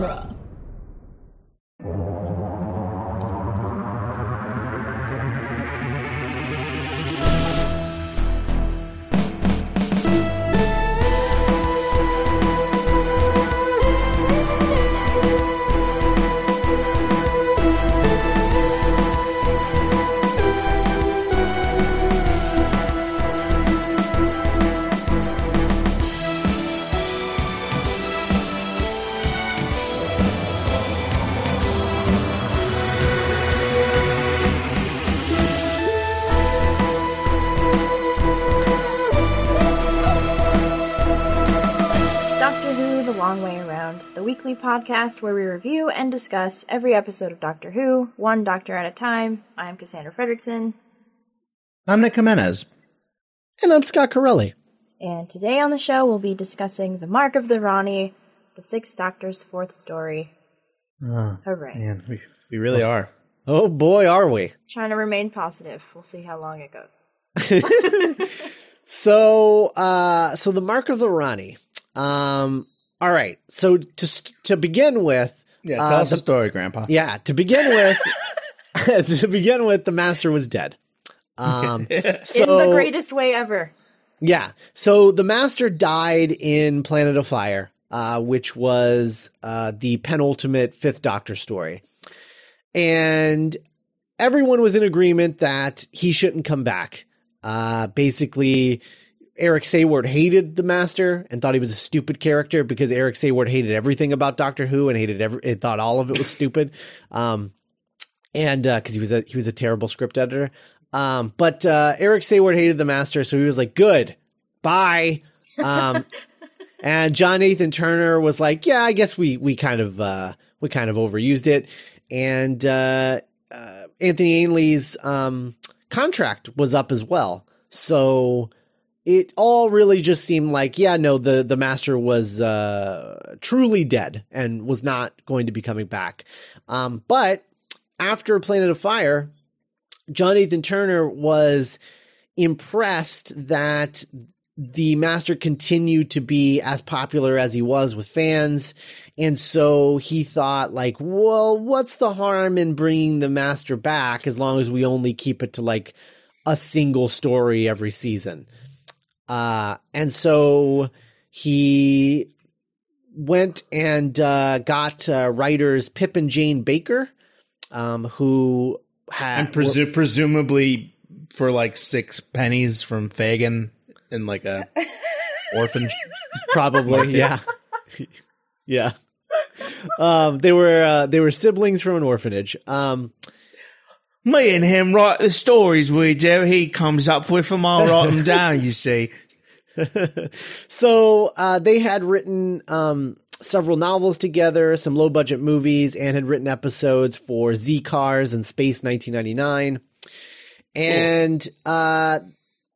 genre. Weekly podcast where we review and discuss every episode of Doctor Who, one doctor at a time. I'm Cassandra Fredrickson, I'm Nick Jimenez. And I'm Scott Corelli. and today on the show we'll be discussing The Mark of the Rani, the Sixth Doctor's fourth story. Oh, Hooray. man, we, we really are. Oh boy, are we. Trying to remain positive. We'll see how long it goes. So, uh, so the Mark of the Rani. Um, all right. So to to begin with, Yeah, tell Uh, us the- the story, Grandpa. yeah, to begin with, to begin with, the Master was dead. Um, so In the greatest way ever. yeah, so the Master died in Planet of Fire, uh, which was uh, the penultimate Fifth Doctor story, and everyone was in agreement that he shouldn't come back. Uh, basically, Eric Saward hated the Master and thought he was a stupid character because Eric Saward hated everything about Doctor Who and hated every, it thought all of it was stupid. Um, and because he was a he was a terrible script editor. Um, but uh, Eric Saward hated the Master, so he was like, "Good, bye." Um, and John Nathan Turner was like, "Yeah, I guess we we kind of uh, we kind of overused it." And uh, uh, Anthony Ainley's um, contract was up as well, so it all really just seemed like, yeah, no, the the Master was uh, truly dead and was not going to be coming back. Um, but after Planet of Fire, John Turner was impressed that the master continued to be as popular as he was with fans and so he thought like well what's the harm in bringing the master back as long as we only keep it to like a single story every season uh and so he went and uh, got uh, writers Pip and Jane Baker um who had And presu- presumably for like six pennies from Fagin in like a orphan. probably yeah. Yeah. Um they were uh they were siblings from an orphanage. Um Me and him write the stories we do. He comes up with them. I'll write them down. You see. so uh they had written um several novels together some low budget movies and had written episodes for z cars and space 1999 and uh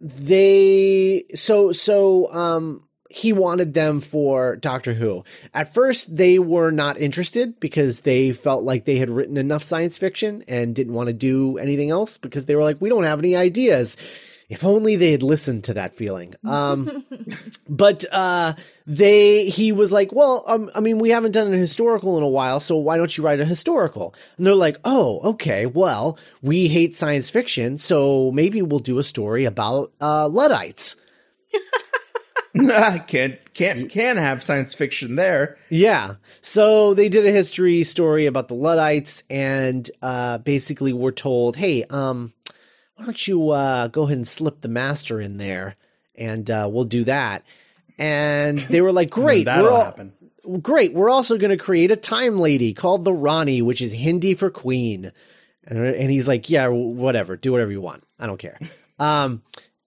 they so so um he wanted them for Doctor Who. At first, they were not interested because they felt like they had written enough science fiction and didn't want to do anything else because they were like, we don't have any ideas. If only they had listened to that feeling. Um, but uh, they, he was like, well, um, I mean, we haven't done a historical in a while, so why don't you write a historical? And they're like, oh, okay, well, we hate science fiction, so maybe we'll do a story about uh, Luddites. can't can't can't have science fiction there. Yeah. So they did a history story about the Luddites and uh basically were told, "Hey, um why don't you uh go ahead and slip the master in there and uh we'll do that." And they were like, "Great. That'll all, happen. great. We're also going to create a time lady called the Rani, which is Hindi for queen." And, and he's like, "Yeah, whatever. Do whatever you want. I don't care." Um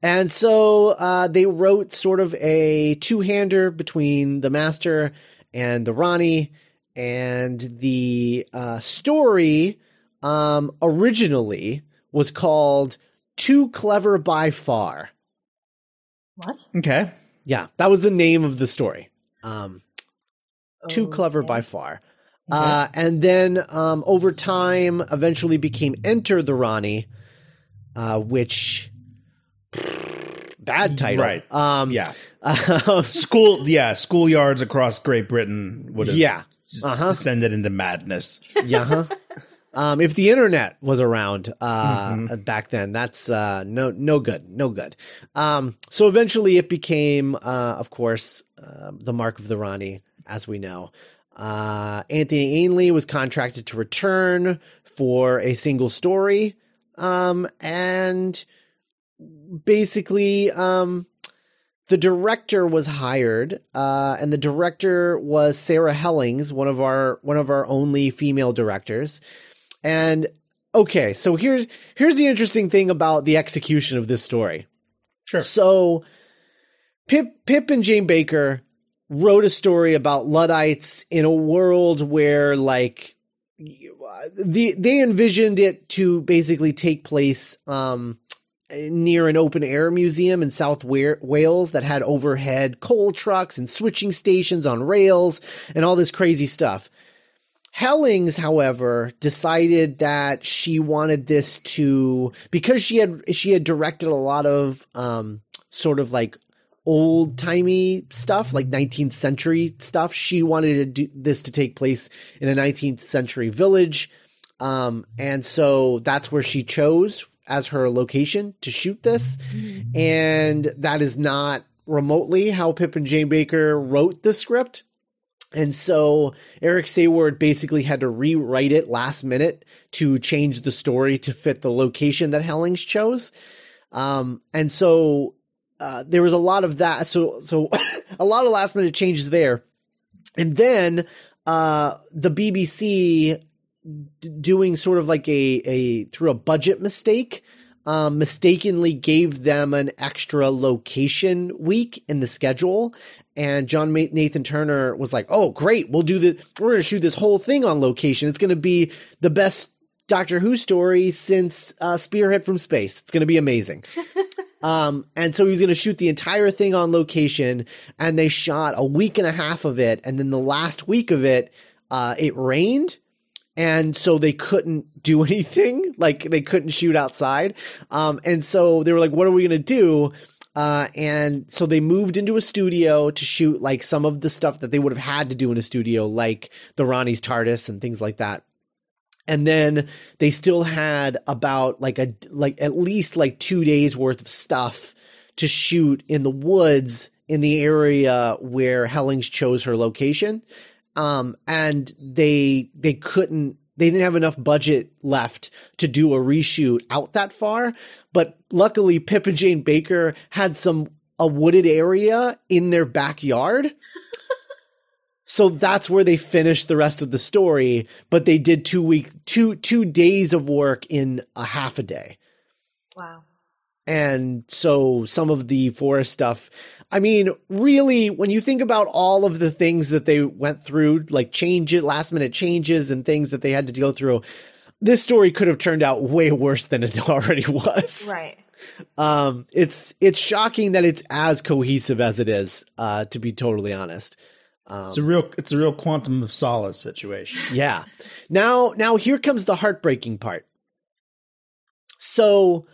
and so uh, they wrote sort of a two-hander between the master and the Rani, and the uh, story um, originally was called "Too Clever by Far." What? Okay. Yeah, that was the name of the story. Um, Too clever Okay. by far. Uh, and then um, over time, eventually became Enter the Rani, uh, which bad title, Right. Um, Yeah. um, School. Yeah. Schoolyards across Great Britain would have. yeah, Uh-huh. descended into madness. yeah. huh? Um, if the internet was around uh, Mhm. back then, that's uh, no no good, no good. Um, so eventually, it became, uh, of course, uh, the Mark of the Rani, as we know. Uh, Anthony Ainley was contracted to return for a single story, um, and basically, um, the director was hired, uh, and the director was Sarah Hellings, one of our one of our only female directors. And okay, so here's here's the interesting thing about the execution of this story. Sure. So Pip Pip and Jane Baker wrote a story about Luddites in a world where like the they envisioned it to basically take place um near an open air museum in South Wales that had overhead coal trucks and switching stations on rails and all this crazy stuff. Hellings, however, decided that she wanted this to because she had she had directed a lot of um sort of like old timey stuff, like 19th century stuff. She wanted to do this to take place in a 19th century village. Um, and so that's where she chose as her location to shoot this. And that is not remotely how Pip and Jane Baker wrote the script. And so Eric Saward basically had to rewrite it last minute to change the story to fit the location that Hellings chose. Um, and so uh, there was a lot of that. So so a lot of last minute changes there. And then uh, the BBC d- doing sort of like a a through a budget mistake um, mistakenly gave them an extra location week in the schedule. And John Nathan Turner was like, "Oh, great! We'll do the. We're going to shoot this whole thing on location. It's going to be the best Doctor Who story since uh, Spearhead from Space. It's going to be amazing." Um, and so he was going to shoot the entire thing on location, and they shot a week and a half of it, and then the last week of it, uh, it rained, and so they couldn't do anything. Like they couldn't shoot outside. Um, and so they were like, "What are we going to do?" Uh, and so they moved into a studio to shoot like some of the stuff that they would have had to do in a studio, like the Rani's TARDIS and things like that and then they still had about like a like at least like two days worth of stuff to shoot in the woods in the area where Hellings chose her location um and they they couldn't they didn't have enough budget left to do a reshoot out that far but luckily Pip and Jane Baker had some a wooded area in their backyard so that's where they finished the rest of the story, but they did two week two two days of work in a half a day. Wow. And so some of the forest stuff, I mean, really, when you think about all of the things that they went through, like change it, last minute changes and things that they had to go through, this story could have turned out way worse than it already was. Right. Um, it's it's shocking that it's as cohesive as it is, uh, to be totally honest. It's a real it's a real quantum of solace situation. Yeah. Now, now here comes the heartbreaking part. So,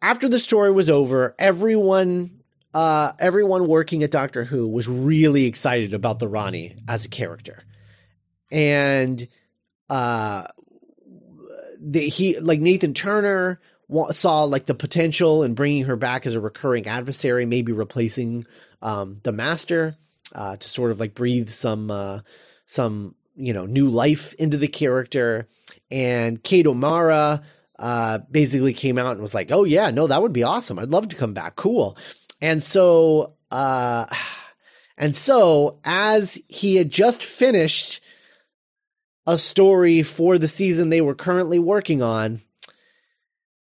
after the story was over, everyone, uh, everyone working at Doctor Who was really excited about the Rani as a character, and uh, the, he like Nathan Turner saw like the potential in bringing her back as a recurring adversary, maybe replacing um, the Master uh, to sort of like breathe some uh, some you know new life into the character. And Kate O'Mara uh, basically came out and was like, "Oh yeah, no, that would be awesome. I'd love to come back. Cool." And so, uh, and so as he had just finished a story for the season they were currently working on,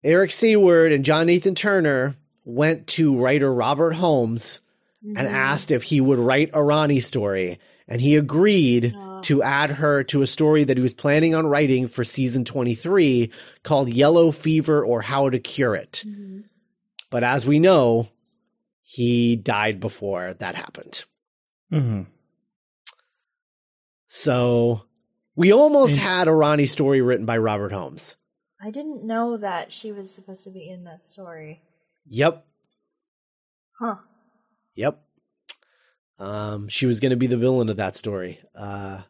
Eric Saward and John Nathan Turner went to writer Robert Holmes and asked if he would write a Rani story. And he agreed Oh. to add her to a story that he was planning on writing for season 23 called Yellow Fever or How to Cure It. Mhm. But as we know, he died before that happened. Mm-hmm. So we almost And- had a Rani story written by Robert Holmes. I didn't know that she was supposed to be in that story. Yep. Huh. Yep. Um, she was going to be the villain of that story. Uh,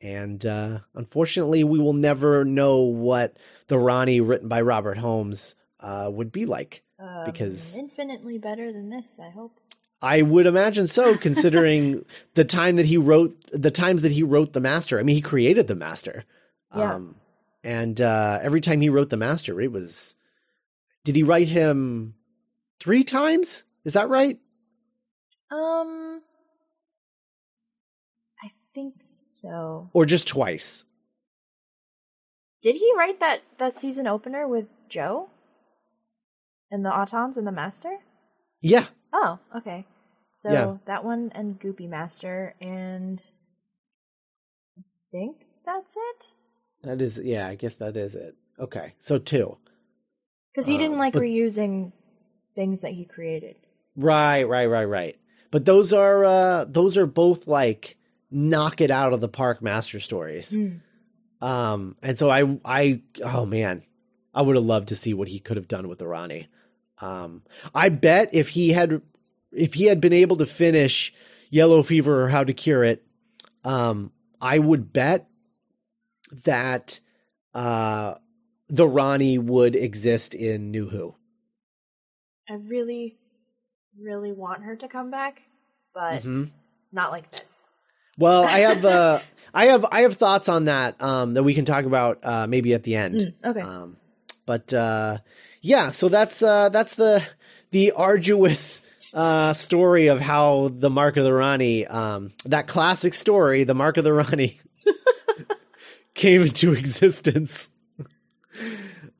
And uh, unfortunately, we will never know what the Rani written by Robert Holmes uh, would be like. Um, Because- infinitely better than this, I hope. I would imagine so, considering the time that he wrote the times that he wrote the master. I mean, he created the master. Yeah. Um, and uh, every time he wrote the master, it was. Did he write him three times? Is that right? Um, I think so. Or just twice? Did he write that that season opener with Jo and the Autons and the Master? Yeah. Oh, okay. So Yeah. that one and Goopy Master and I think that's it. That is, yeah, I guess that is it. Okay. So two. Because he didn't Um, like but- reusing things that he created. Right, right, right, right. But those are, uh, those are both like knock it out of the park master stories. Hmm. Um, and so I, I, oh man, I would have loved to see what he could have done with the Rani. Um, I bet if he had, if he had been able to finish Yellow Fever or How to Cure It, um, I would bet that, uh, the Rani would exist in New Who. I really, really want her to come back, but Mhm. not like this. Well, I have, uh, I have, I have thoughts on that, um, that we can talk about, uh, maybe at the end. Okay. Um, but uh, yeah, so that's uh, that's the the arduous uh, story of how the Mark of the Rani, um, that classic story, the Mark of the Rani, came into existence.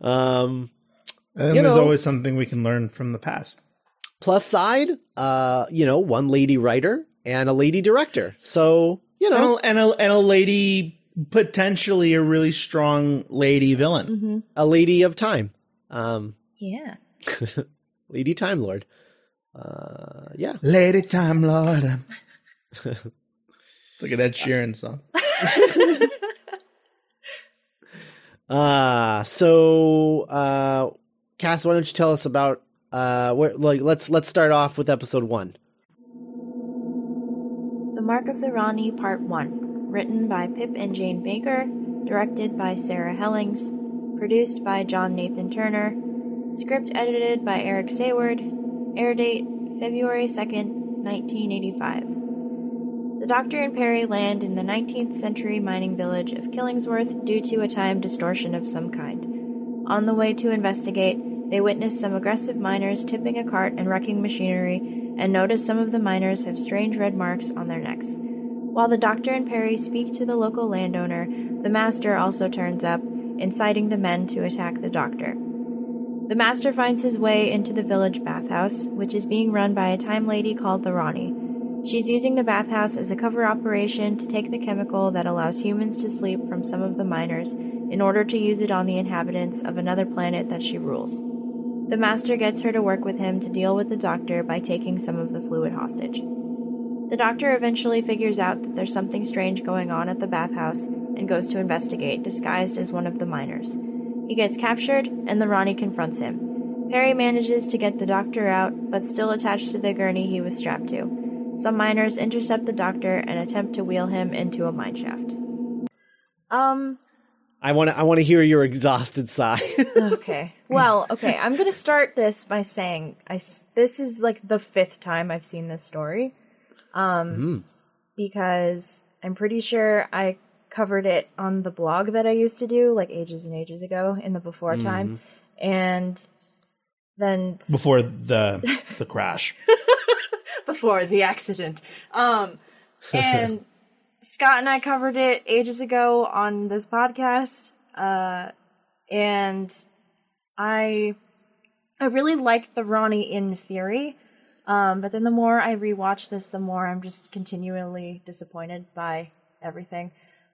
um, And there's know- always something we can learn from the past. plus side, uh, you know, one lady writer and a lady director. So you And know, a, and a, and a lady, potentially a really strong lady villain. mm-hmm. a lady of time, um, Yeah. lady Time Lord. Uh, yeah. Lady Time Lord. it's like an Ed Sheeran song. Uh so uh Cass, why don't you tell us about uh where like let's let's start off with episode one. The Mark of the Rani, Part 1. Written by Pip and Jane Baker. Directed by Sarah Hellings. Produced by John Nathan Turner. Script edited by Eric Saward. Air date February 2nd, 1985. The Doctor and Peri land in the 19th century mining village of Killingworth due to a time distortion of some kind. On the way to investigate, they witness some aggressive miners tipping a cart and wrecking machinery, and notice some of the miners have strange red marks on their necks. While the Doctor and Peri speak to the local landowner, the Master also turns up, inciting the men to attack the Doctor. The Master finds his way into the village bathhouse, which is being run by a time lady called the Rani. She's using the bathhouse as a cover operation to take the chemical that allows humans to sleep from some of the miners in order to use it on the inhabitants of another planet that she rules. The Master gets her to work with him to deal with the Doctor by taking some of the fluid hostage. The Doctor eventually figures out that there's something strange going on at the bathhouse and goes to investigate, disguised as one of the miners. He gets captured, and the Rani confronts him. Peri manages to get the Doctor out, but still attached to the gurney he was strapped to. Some miners intercept the Doctor and attempt to wheel him into a mineshaft. Um, I want to I want to hear your exhausted sigh. okay. Well, okay. I'm gonna start this by saying I. this is like the fifth time I've seen this story, um, because I'm pretty sure I covered it on the blog that I used to do like ages and ages ago in the before time, and then Before the the crash. before the accident. Um, and Scott and I covered it ages ago on this podcast. Uh, and I, I really liked the Rani in theory. Um, but then the more I rewatch this, the more I'm just continually disappointed by everything.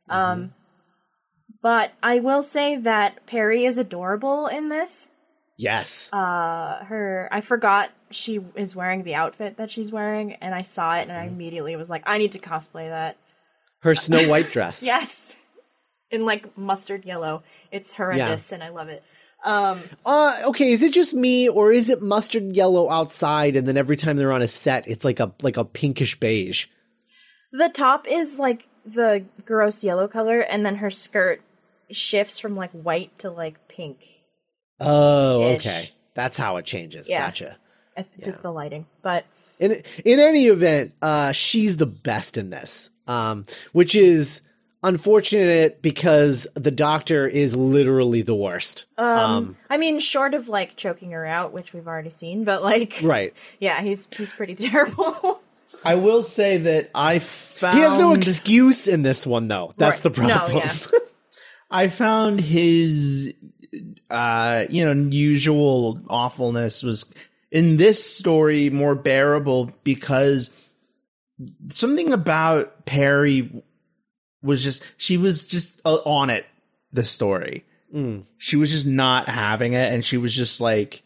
Um, but I will say that Peri is adorable in this yes. uh her I forgot she is wearing the outfit that she's wearing and I saw it and I immediately was like I need to cosplay that. Her Snow White dress. Yes. In like mustard yellow. It's horrendous and I love it. Um Uh okay, is it just me or is it mustard yellow outside and then every time they're on a set it's like a like a pinkish beige? the top is like the gross yellow color, and then her skirt shifts from like white to like pink. Oh, okay. That's how it changes. Yeah. Gotcha. I did Yeah. the lighting, but In in any event, uh, she's the best in this, um, which is unfortunate because the doctor is literally the worst. um, I mean, short of like choking her out, which we've already seen, but like, right. yeah, he's he's pretty terrible. I will say that I found He has no excuse in this one, though. That's Right. the No, problem. yeah. I found his, uh, you know, usual awfulness was in this story more bearable because something about Peri was just, she was just uh, on it, the story. Mm. She was just not having it. And she was just like,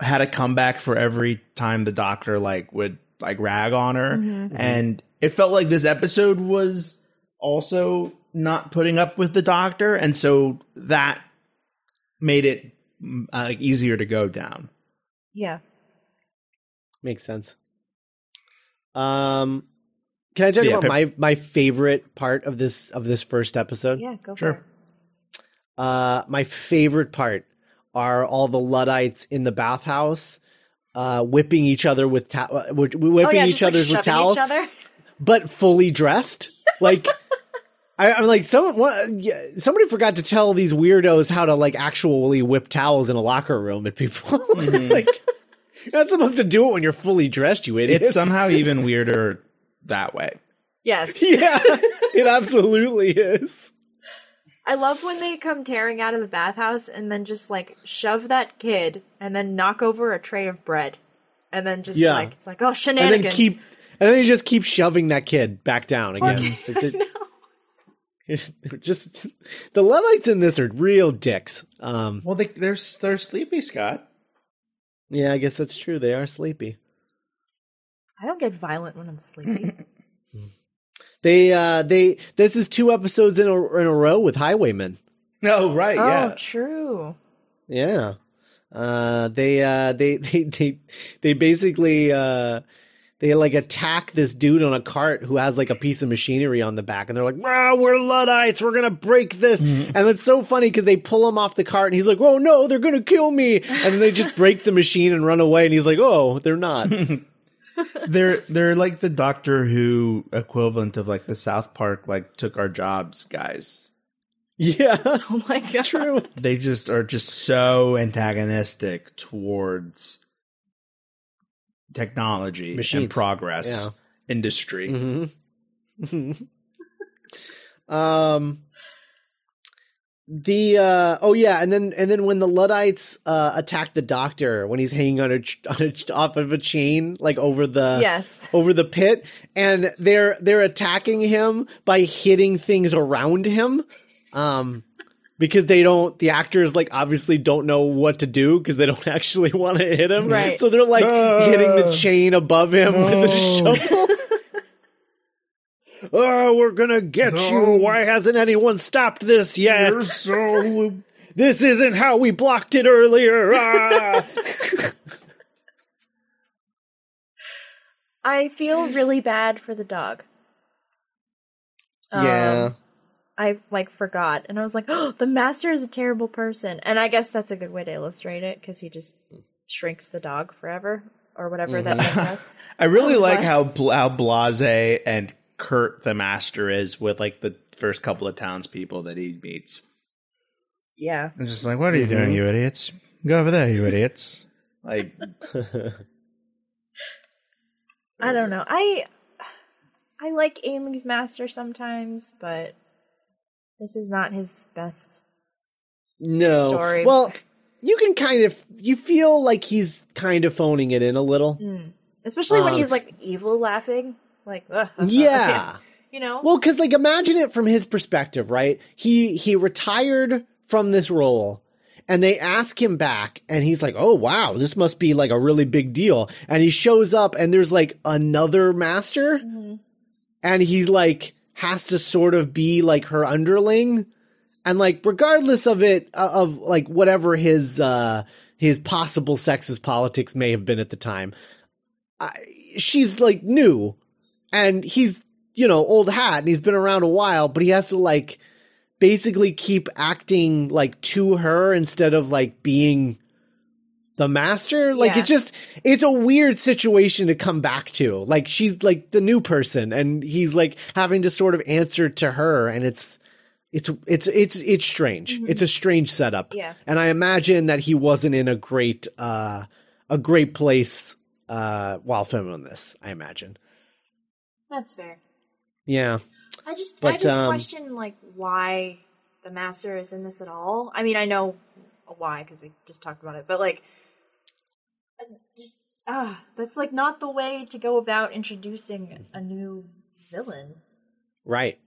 had a comeback for every time the doctor like would like rag on her. And it felt like this episode was also not putting up with the doctor. And so that made it mm, uh, like easier to go down. yeah, Makes sense. Um, can I talk Yeah, about Pip- my my favorite part of this of this first episode? yeah, go Sure. for it. Uh, my favorite part are all the luddites in the bathhouse, uh, whipping each other with ta- uh, whipping Oh yeah, each just, like, with shoving towels, Each other. but fully dressed. Like, I, I'm like, someone, what, somebody forgot to tell these weirdos how to like actually whip towels in a locker room at people. like, you're not supposed to do it when you're fully dressed, you idiot. It's somehow even weirder that way. Yes, yeah, it absolutely is. I love when they come tearing out of the bathhouse and then just like shove that kid and then knock over a tray of bread, and then just Yeah. like it's like oh and shenanigans. then keep and then you just keep shoving that kid back down again. just the Levites in this are real dicks. Um, Well, they, they're, they're sleepy, Scott. yeah, I guess that's true. They are sleepy. I don't get violent when I'm sleepy. They uh they this is two episodes in a in a row with Highwaymen. No, right. oh, yeah. true. Yeah. Uh they uh they they they they basically uh they like attack this dude on a cart who has like a piece of machinery on the back and they're like, "Ah, we're Luddites, we're going to break this." And it's so funny cuz they pull him off the cart and he's like, "Oh no, they're going to kill me." And then they just break the machine and run away and he's like, "Oh, they're not." they're they're like the Doctor Who equivalent of like the South Park like took our jobs guys. yeah. Oh my god. True. They just are just so antagonistic towards technology Machines. and progress, Yeah. industry. hmm um the uh oh yeah and then and then when the luddites uh attack the doctor when he's hanging on a, on a ch- off of a chain like over the Yes. over the pit and they're they're attacking him by hitting things around him um because they don't the actors like obviously don't know what to do because they don't actually want to hit him Right. so they're like hitting the Uh, chain above him with the no. shovel Oh, we're gonna get No. you. Why hasn't anyone stopped this yet? so This isn't how we blocked it earlier. Ah. I feel really bad for the dog. yeah. Um, I like forgot, and I was like, "Oh, the master is a terrible person." And I guess that's a good way to illustrate it because he just shrinks the dog forever or whatever that Mm-hmm. thing does. I really Oh, like what? how bl- how blasé and curt the master is with like the first couple of townspeople that he meets. Yeah, I'm just like, what are you doing, you idiots? Go over there, you idiots! Like, I don't know. I I like Ainley's master sometimes, but this is not his best. no. Story. Well, you can kind of you feel like he's kind of phoning it in a little. Especially when Um, he's like evil laughing, like. Yeah. you know. Well, because like imagine it from his perspective, right? He he retired from this role, and they ask him back, and he's like, "Oh wow, this must be like a really big deal." And he shows up, and there's like another master, and he's like has to sort of be like her underling, and like regardless of it uh, of like whatever his uh his possible sexist politics may have been at the time, I, she's like new, and he's you know, old hat and he's been around a while, but he has to like basically keep acting like to her instead of like being the master. Like Yeah. it just, it's a weird situation to come back to. Like she's like the new person and he's like having to sort of answer to her and it's, it's, it's, it's, it's strange. It's a strange setup. Mm-hmm. Yeah. And I imagine that he wasn't in a great, uh, a great place, uh, while filming this, I imagine. That's fair. Yeah. I just I just um, question like why the master is in this at all. I mean, I know why because we just talked about it, but like, just ah, that's like not the way to go about introducing a new villain. Right.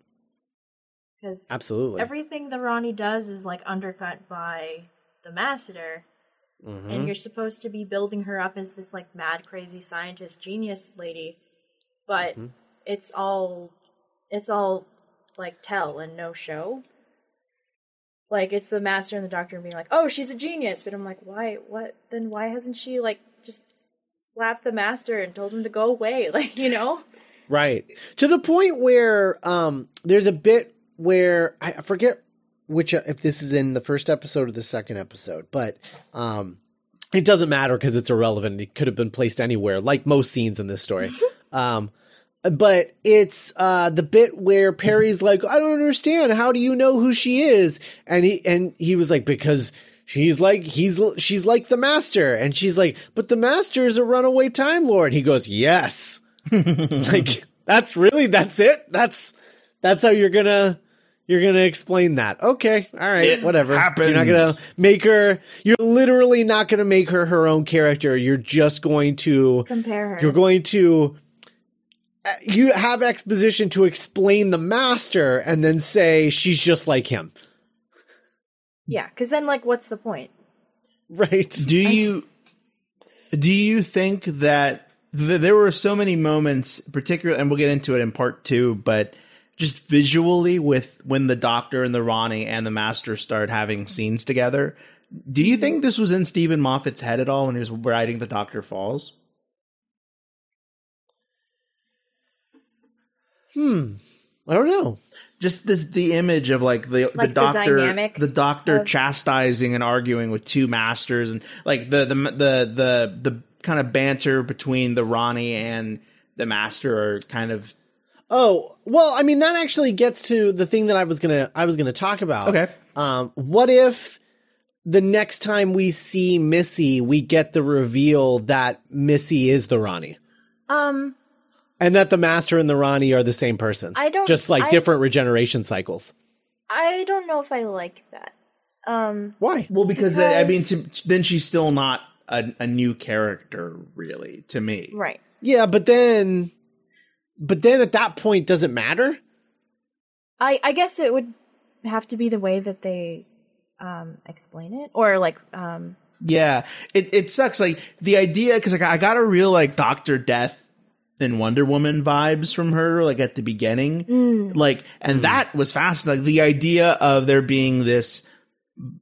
Because Absolutely. everything the Rani does is like undercut by the master, Mm-hmm. and you're supposed to be building her up as this like mad, crazy scientist genius lady, but Mm-hmm. It's all it's all like tell and no show. Like it's the master and the doctor being like, "Oh, she's a genius," but I'm like, "Why? What? Then why hasn't she like just slapped the master and told him to go away?" Like you know? Right. To the point where um there's a bit where I forget which uh, if this is in the first episode or the second episode, but um it doesn't matter because it's irrelevant. It could have been placed anywhere, like most scenes in this story. um but it's uh the bit where Peri's like, I don't understand. How do you know who she is? And he and he was like, because she's like he's she's like the master, and she's like, but the master is a runaway time lord. He goes, yes. like that's really that's it. That's that's how you're gonna you're gonna explain that. Okay, all right, It whatever. You're not gonna make her. You're literally not gonna make her her own character. You're just going to Compare her. you're going to Uh, you have exposition to explain the master and then say she's just like him yeah, because then like, what's the point? right Do you do you think that th- there were so many moments, particularly, and we'll get into it in part two, but just visually with when the Doctor and the Rani and the Master start having scenes together? Do you mm-hmm. think this was in Steven Moffat's head at all when he was writing The Doctor Falls? Hmm. I don't know. Just this the image of like the Like the the doctor dynamic the doctor of- chastising and arguing with two masters and like the the the the the kind of banter between the Rani and the master are kind of oh well i mean that actually gets to the thing that i was gonna i was gonna talk about. Okay. um what if the next time we see missy we get the reveal that missy is the Rani Um, and that the master and the Rani are the same person I don't- just like I- different regeneration cycles I don't know if I like that. Um, why well because, I mean to, then she's still not a, a new character really to me. right. Yeah, but then, but then at that point, does it matter? I I guess it would have to be the way that they um explain it, or like um Yeah, it it sucks. Like the idea, because like, I got a real like Doctor Death and Wonder Woman vibes from her, like at the beginning, mm. like, and mm. that was fast. Like the idea of there being this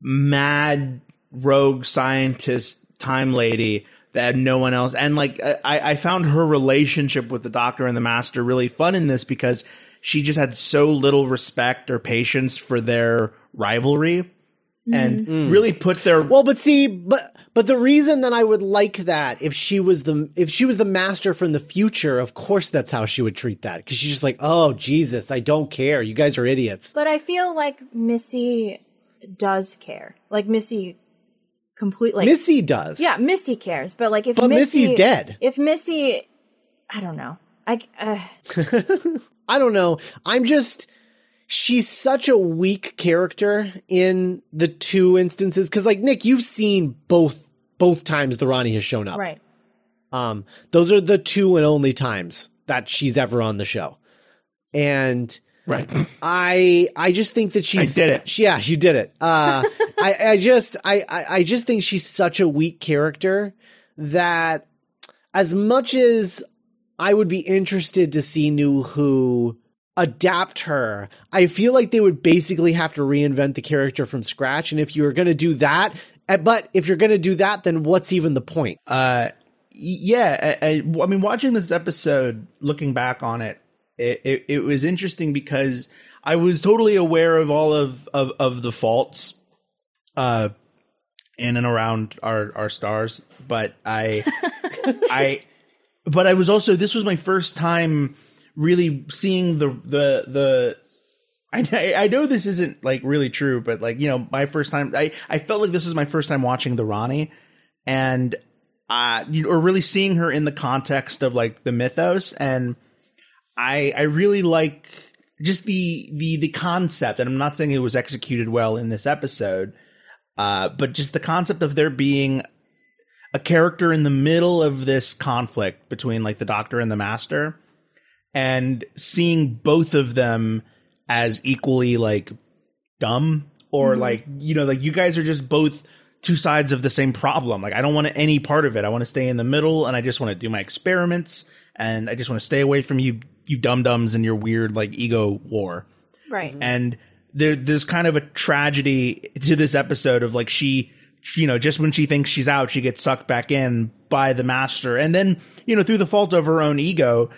mad rogue scientist time lady that no one else, and like I I found her relationship with the Doctor and the Master really fun in this because she just had so little respect or patience for their rivalry. And really put their Well, but see, but but the reason that I would like that if she was the if she was the master from the future, of course that's how she would treat that because she's just like, oh Jesus, I don't care. You guys are idiots. But I feel like Missy does care. Like Missy completely. Missy does. yeah, Missy cares. But like if But Missy, Missy's dead. If Missy, I don't know. I uh, I don't know. I'm just she's such a weak character in the two instances because like Nick, you've seen both both times the Rani has shown up. right. Um, those are the two and only times that she's ever on the show. And right. I I just think that she's I did it. Yeah, she did it. Uh I, I just I, I I just think she's such a weak character that as much as I would be interested to see New Who adapt her, I feel like they would basically have to reinvent the character from scratch. And if you're gonna do that, eh, but if you're gonna do that, then what's even the point? Uh, yeah. I, I, I mean, watching this episode, looking back on it, it, it, it was interesting because I was totally aware of all of of, of the faults uh in and around our our stars, but I I but I was also this was my first time really seeing the the the I, I know this isn't like really true, but like you know, my first time, I I felt like this is my first time watching the Rani, and uh, you or really seeing her in the context of like the mythos, and I I really like just the the the concept, and I'm not saying it was executed well in this episode, uh, but just the concept of there being a character in the middle of this conflict between like the Doctor and the Master, and seeing both of them as equally like dumb or mm-hmm. like you know like you guys are just both two sides of the same problem. Like i don't want any part of it. I want to stay in the middle and i just want to do my experiments and i just want to stay away from you you dum dums and your weird like ego war. Right. And there there's kind of a tragedy to this episode of like she you know just when she thinks she's out she gets sucked back in by the master. And then you know through the fault of her own ego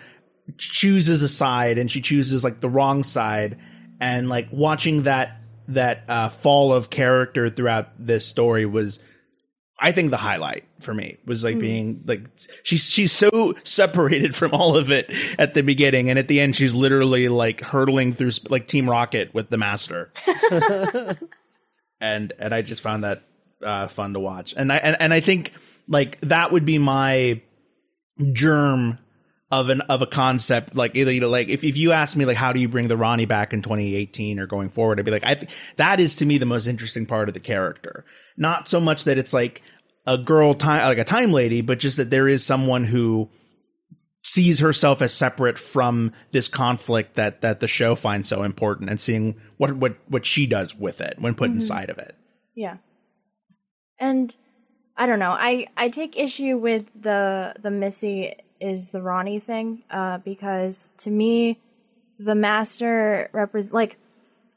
chooses a side and she chooses like the wrong side and like watching that that uh, fall of character throughout this story was I think the highlight for me was like mm. being like she's she's so separated from all of it at the beginning and at the end she's literally like hurtling through like Team Rocket with the master. and and I just found that uh, fun to watch. And I and, and I think like that would be my germ of an of a concept like either you know like if, if you ask me like how do you bring the Rani back in 2018 or going forward I'd be like I th- that is to me the most interesting part of the character not so much that it's like a girl time like a time lady but just that there is someone who sees herself as separate from this conflict that that the show finds so important and seeing what what what she does with it when put mm-hmm. inside of it yeah and I don't know. I, I take issue with the the Missy is the Rani thing, uh, because to me, the master represents like,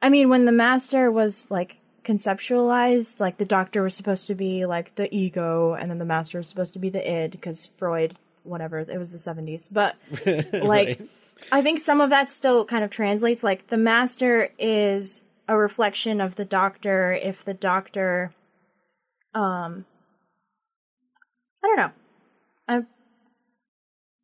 I mean, when the master was like conceptualized, like the doctor was supposed to be like the ego, and then the master was supposed to be the id, because Freud, whatever, it was the seventies. But like, right. I think some of that still kind of translates. Like the master is a reflection of the doctor. If the doctor, um, I don't know. I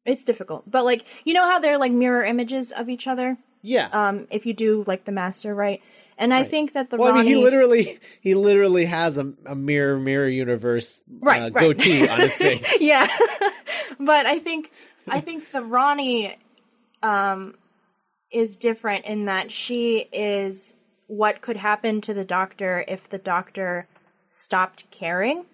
it's difficult. But like you know how they're like mirror images of each other? Yeah. Um if you do like the master right. And right. I think that the Rani well, Rani... I mean, he literally he literally has a, a mirror mirror universe right, uh, right. goatee on his face. yeah, but I think I think the Rani um, is different in that she is what could happen to the Doctor if the Doctor stopped caring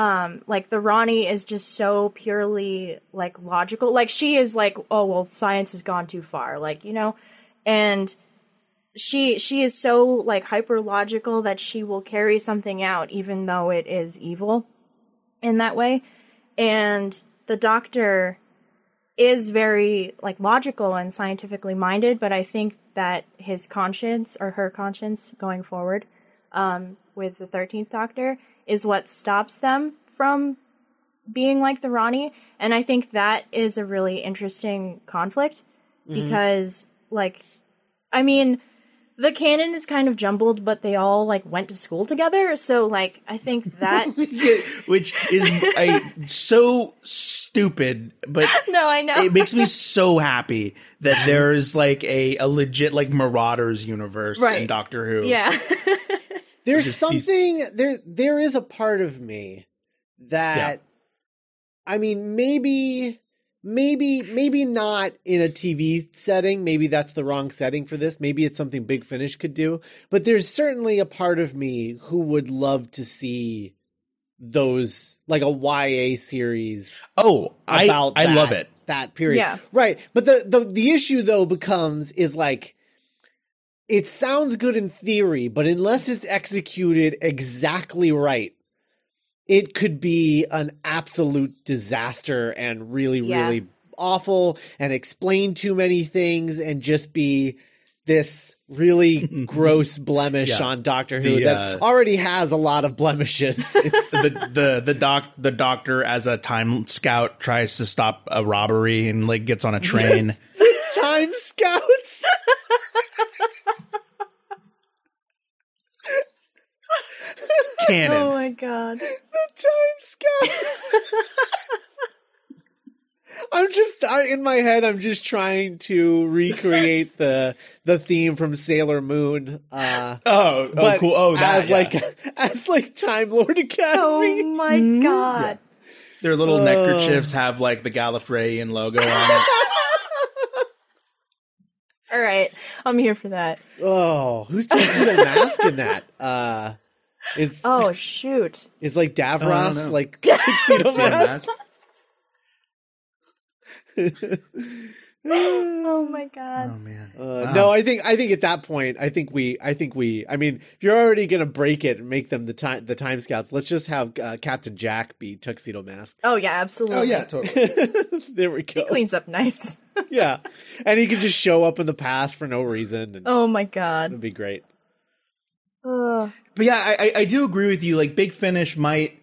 um like the Rani is just so purely like logical. Like she is like oh well science has gone too far like you know? And she she is so like hyper logical that she will carry something out even though it is evil in that way. And the doctor is very like logical and scientifically minded but i think that his conscience or her conscience going forward um with the 13th doctor is what stops them from being like the Rani. And I think that is a really interesting conflict mm-hmm. because, like, I mean, the canon is kind of jumbled, but they all like went to school together. So like I think that which is a, so stupid, but no, I know it makes me so happy that there's like a, a legit like Marauders universe right. in Doctor Who. Yeah. There's just, something there. There is a part of me that, yeah. I mean, maybe, maybe, maybe not in a TV setting. Maybe that's the wrong setting for this. Maybe it's something Big Finish could do. But there's certainly a part of me who would love to see those like a YA series. Oh, about I, I love it. That period. Yeah. Right. But the, the the issue though becomes is like it sounds good in theory, but unless it's executed exactly right, it could be an absolute disaster and really, yeah. really awful and explain too many things and just be this really gross blemish yeah. on Doctor Who the, that uh, already has a lot of blemishes. the the the doc the doctor as a time scout tries to stop a robbery and like gets on a train Time Scouts. Canon. Oh my god. the Time Scouts. I'm just I, in my head. I'm just trying to recreate the the theme from Sailor Moon. Uh, oh, oh, but cool. Oh, that, as yeah. like as like Time Lord Academy. Oh Academy. my god. their little Oh. neckerchiefs have like the Gallifreyan logo on it. All right. I'm here for that. Oh, who's Tuxedo Mask in that? Uh, is Oh shoot. is like Oh, I don't Davros know. like Tuxedo Tuxedo Mask? Mask. Oh my god. Oh man. Uh, Wow. No, I think I think at that point, I think we, I think we, I mean, if you're already gonna break it and make them the time the time scouts, let's just have uh, Captain Jack be Tuxedo Mask. Oh yeah, absolutely. Oh yeah, totally. there we go. He cleans up nice. Yeah, and he can just show up in the past for no reason, and Oh my god. it'd be great. Ugh. But yeah, I, I- I do agree with you. Like Big Finish might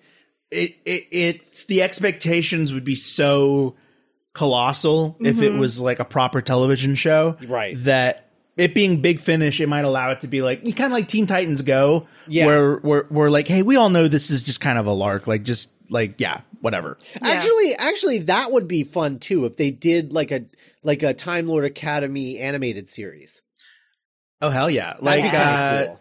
it, it it's the expectations would be so colossal if it was like a proper television show, Right. That it being Big Finish, it might allow it to be like you kind of like Teen Titans Go, Yeah. Where we're we're like, hey, we all know this is just kind of a lark, like just like yeah, whatever. Yeah. Actually, actually, that would be fun too if they did like a like a Time Lord Academy animated series. Oh hell yeah! That'd Like be uh, cool.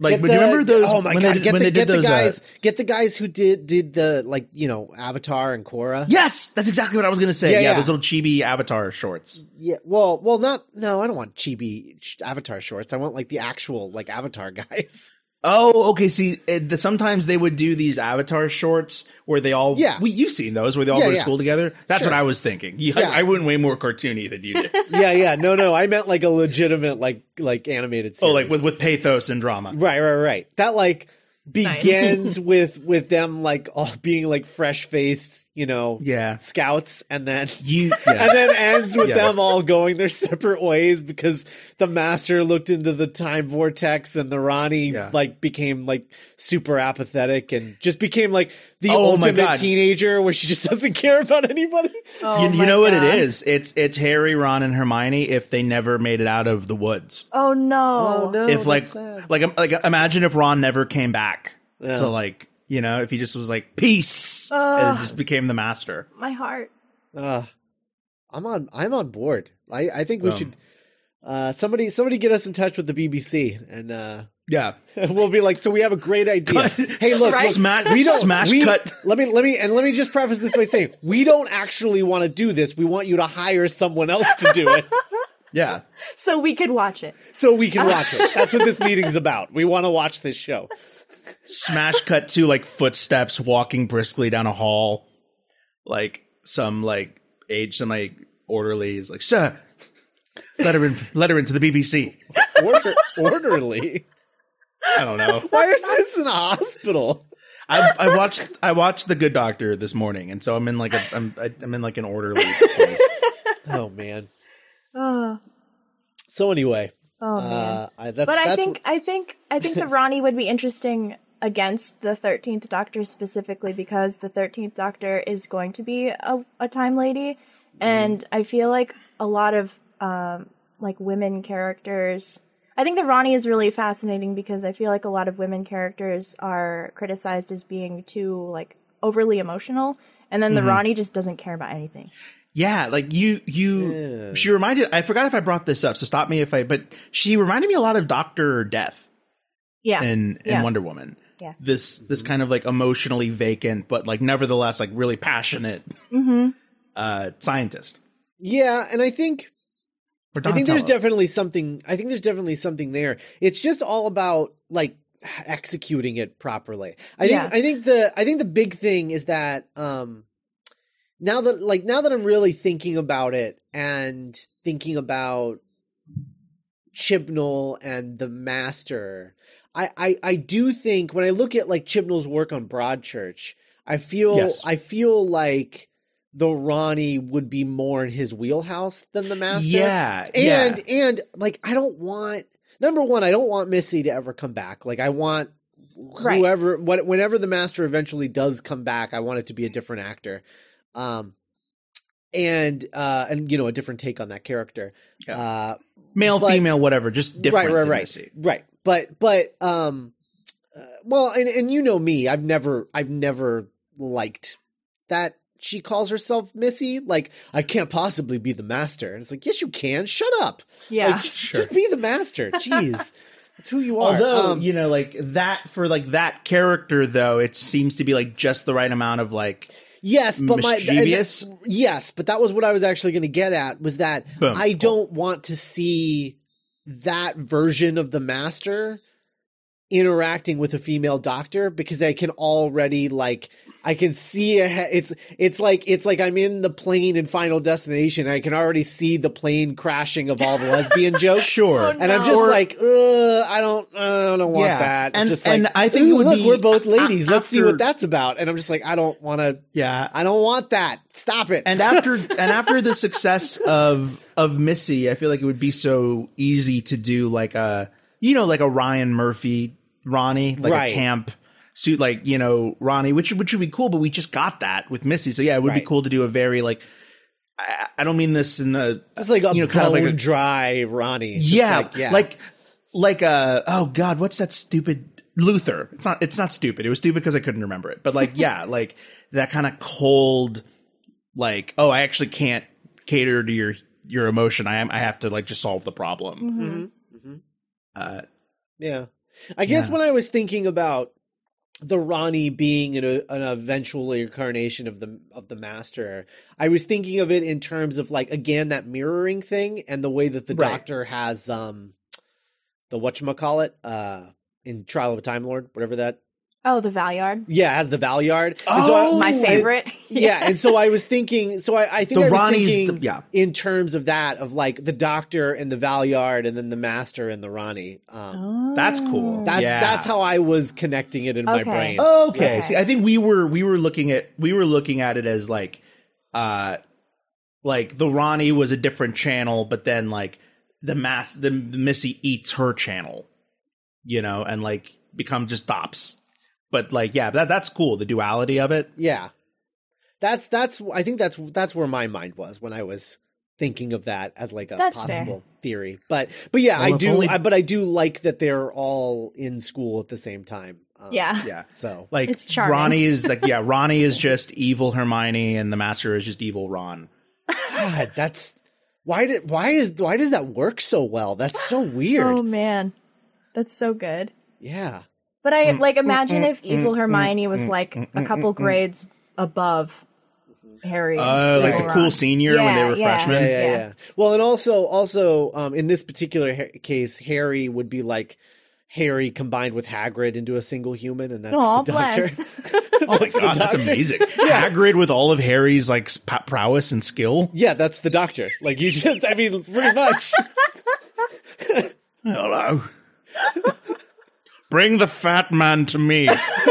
Like Get but do you remember those? Oh my when god! They, get when the, they get did the those, uh, guys. get the guys who did did the like you know Avatar and Korra. yes, that's exactly what I was gonna say. Yeah, Yeah, yeah. those little chibi Avatar shorts. Yeah, well, well, not no. I don't want chibi Avatar shorts. I want like the actual like Avatar guys. Oh, okay. See, it, the, sometimes they would do these Avatar shorts where they all. Yeah. we, you've seen those where they all Yeah, go to yeah. school together. That's Sure. what I was thinking. You, Yeah. I, I went way more cartoony than you did. yeah, yeah. No, no. I meant like a legitimate like like animated. Series. oh, like with with pathos and drama. right, right, right. That like begins with with them like all being like fresh faced, you know, Yeah, scouts, and then you. and then ends with Yeah. them all going their separate ways because the master looked into the time vortex and the Rani Yeah. like became like super apathetic and just became like the Oh ultimate teenager where she just doesn't care about anybody. Oh you, you my know what it is? It's it's Harry, Ron, and Hermione if they never made it out of the woods. Oh no. Oh, no. if like sad. like like imagine if Ron never came back Yeah. to like you know if he just was like peace and just became the master. My heart. Uh, I'm on. I'm on board. I, I think we Um, should. Uh, somebody, somebody, get us in touch with the BBC, and uh, Yeah. we'll be like, so we have a great idea. hey, look, Right. look, smash, we don't smash we, cut. Let me, let me, and let me just preface this by saying we don't actually want to do this. We want you to hire someone else to do it, Yeah. So we could watch it. so we can watch it. That's what this meeting's about. We want to watch this show. smash cut to like footsteps walking briskly down a hall like some like age some like orderlies like sir let her in let her into the bbc Order, orderly. I don't know Why is this in a hospital? I, I watched i watched the good doctor this morning and so i'm in like a i'm, I- I'm in like an orderly place Oh man. Oh, So anyway, oh man. uh, I, that's, But I that's think I think I think the Rani would be interesting against the Thirteenth Doctor specifically because the Thirteenth Doctor is going to be a, a time lady, and I feel like a lot of um, like women characters. I think the Rani is really fascinating because I feel like a lot of women characters are criticized as being too like overly emotional, and then the Rani just doesn't care about anything. yeah like you you Yeah. she reminded i forgot if i brought this up so stop me if i but she reminded me a lot of dr death Yeah, in in Yeah. Wonder Woman. Yeah. This this kind of like emotionally vacant, but like nevertheless like really passionate hmm uh scientist. yeah, and I think Or I think there's definitely something. I think there's definitely something there. It's just all about like executing it properly. I Yeah. think. I think the. I think the big thing is that um, now that like now that I'm really thinking about it and thinking about Chibnall and the Master, I I I do think when I look at like Chibnall's work on Broadchurch, I feel Yes. I feel like the Rani would be more in his wheelhouse than the Master. Yeah. And yeah. and like I don't want number one, I don't want Missy to ever come back. Like I want Right. whoever what whenever the master eventually does come back, I want it to be a different actor. Um and uh, and you know a different take on that character. Yeah. Uh, Male, But- female, whatever, just different. right, right, than right, Missy. right. But but um, uh, well, and and you know me, I've never I've never liked that she calls herself Missy. Like I can't possibly be the master. And it's like yes, you can. Shut up. Yeah. Like, just, Sure. just be the master. Jeez, that's who you are. Although Um, you know, like that for like that character, though, it seems to be like just the right amount of like Yes, but my mischievous. and- yes, but that was what I was actually going to get at was that Boom. I don't want to see that version of the master interacting with a female doctor because I can already like I can see a, it's it's like it's like I'm in the plane in Final Destination. I can already see the plane crashing of all the lesbian jokes. Sure. Oh, And I'm just Or- like, uh, I don't, uh, I don't want Yeah. that. And- just and like, I think would look, be we're both a- ladies. Let's see what that's about. And I'm just like, I don't want to. yeah. I don't want that. Stop it. And after and after the success of of Missy, I feel like it would be so easy to do like a you know like a Ryan Murphy Rani like Right. a camp suit like you know Rani, which which would be cool. But we just got that with Missy, so yeah, it would be cool to do a very like. I, I don't mean this in the it's like a you know kind of like a, dry Rani. Yeah, like, yeah, like like uh oh god, what's that stupid Luther? It's not it's not stupid. It was stupid because I couldn't remember it. But like yeah, like that kind of cold like oh I actually can't cater to your your emotion. I am I have to like just solve the problem. Mhm. Uh yeah. I guess Yeah. when I was thinking about the Rani being an, an eventual incarnation of the of the master, I was thinking of it in terms of like again that mirroring thing and the way that the Right. doctor has um the whatchamacallit uh in Trial of a Time Lord, whatever that Oh, the Valeyard. yeah, has the Valeyard. And so I- Oh, My I- favorite. yeah, and so I was thinking. So I, I think The I was Rani's thinking the- yeah. in terms of that of like the Doctor and the Valeyard, and then the Master and the Rani. Um, That's cool. that's Yeah. that's how I was connecting it in my brain. Oh, okay. Okay. See, I think we were we were looking at we were looking at it as like uh like the Rani was a different channel, but then like the mass the, the Missy eats her channel, you know, and like become just tops. But like, yeah, that that's cool. The duality of it. Yeah, that's that's. I think that's that's where my mind was when I was thinking of that as like a That's fair. possible theory. But but yeah, Well, I do. only- I, but I do like that they're all in school at the same time. Um, Yeah. Yeah. So Like It's charming. Rani is like yeah, Rani is just evil Hermione and the master is just evil Ron. God, that's why did why is why does that work so well? That's so weird. Oh man, that's so good. yeah. But I like imagine if evil Hermione was like a couple grades above Harry. Uh, and Uh like the cool senior when they were yeah. freshmen. Yeah, yeah, Yeah. yeah. Well, and also, also, um, in this particular ha- case, Harry would be like Harry combined with Hagrid into a single human, and that's Aw, the doctor. bless. Oh my That's the god, that's doctor. amazing. Hagrid with all of Harry's like sp- prowess and skill. yeah, that's the doctor. Like you just, I mean, pretty much. Hello. Bring the fat man to me.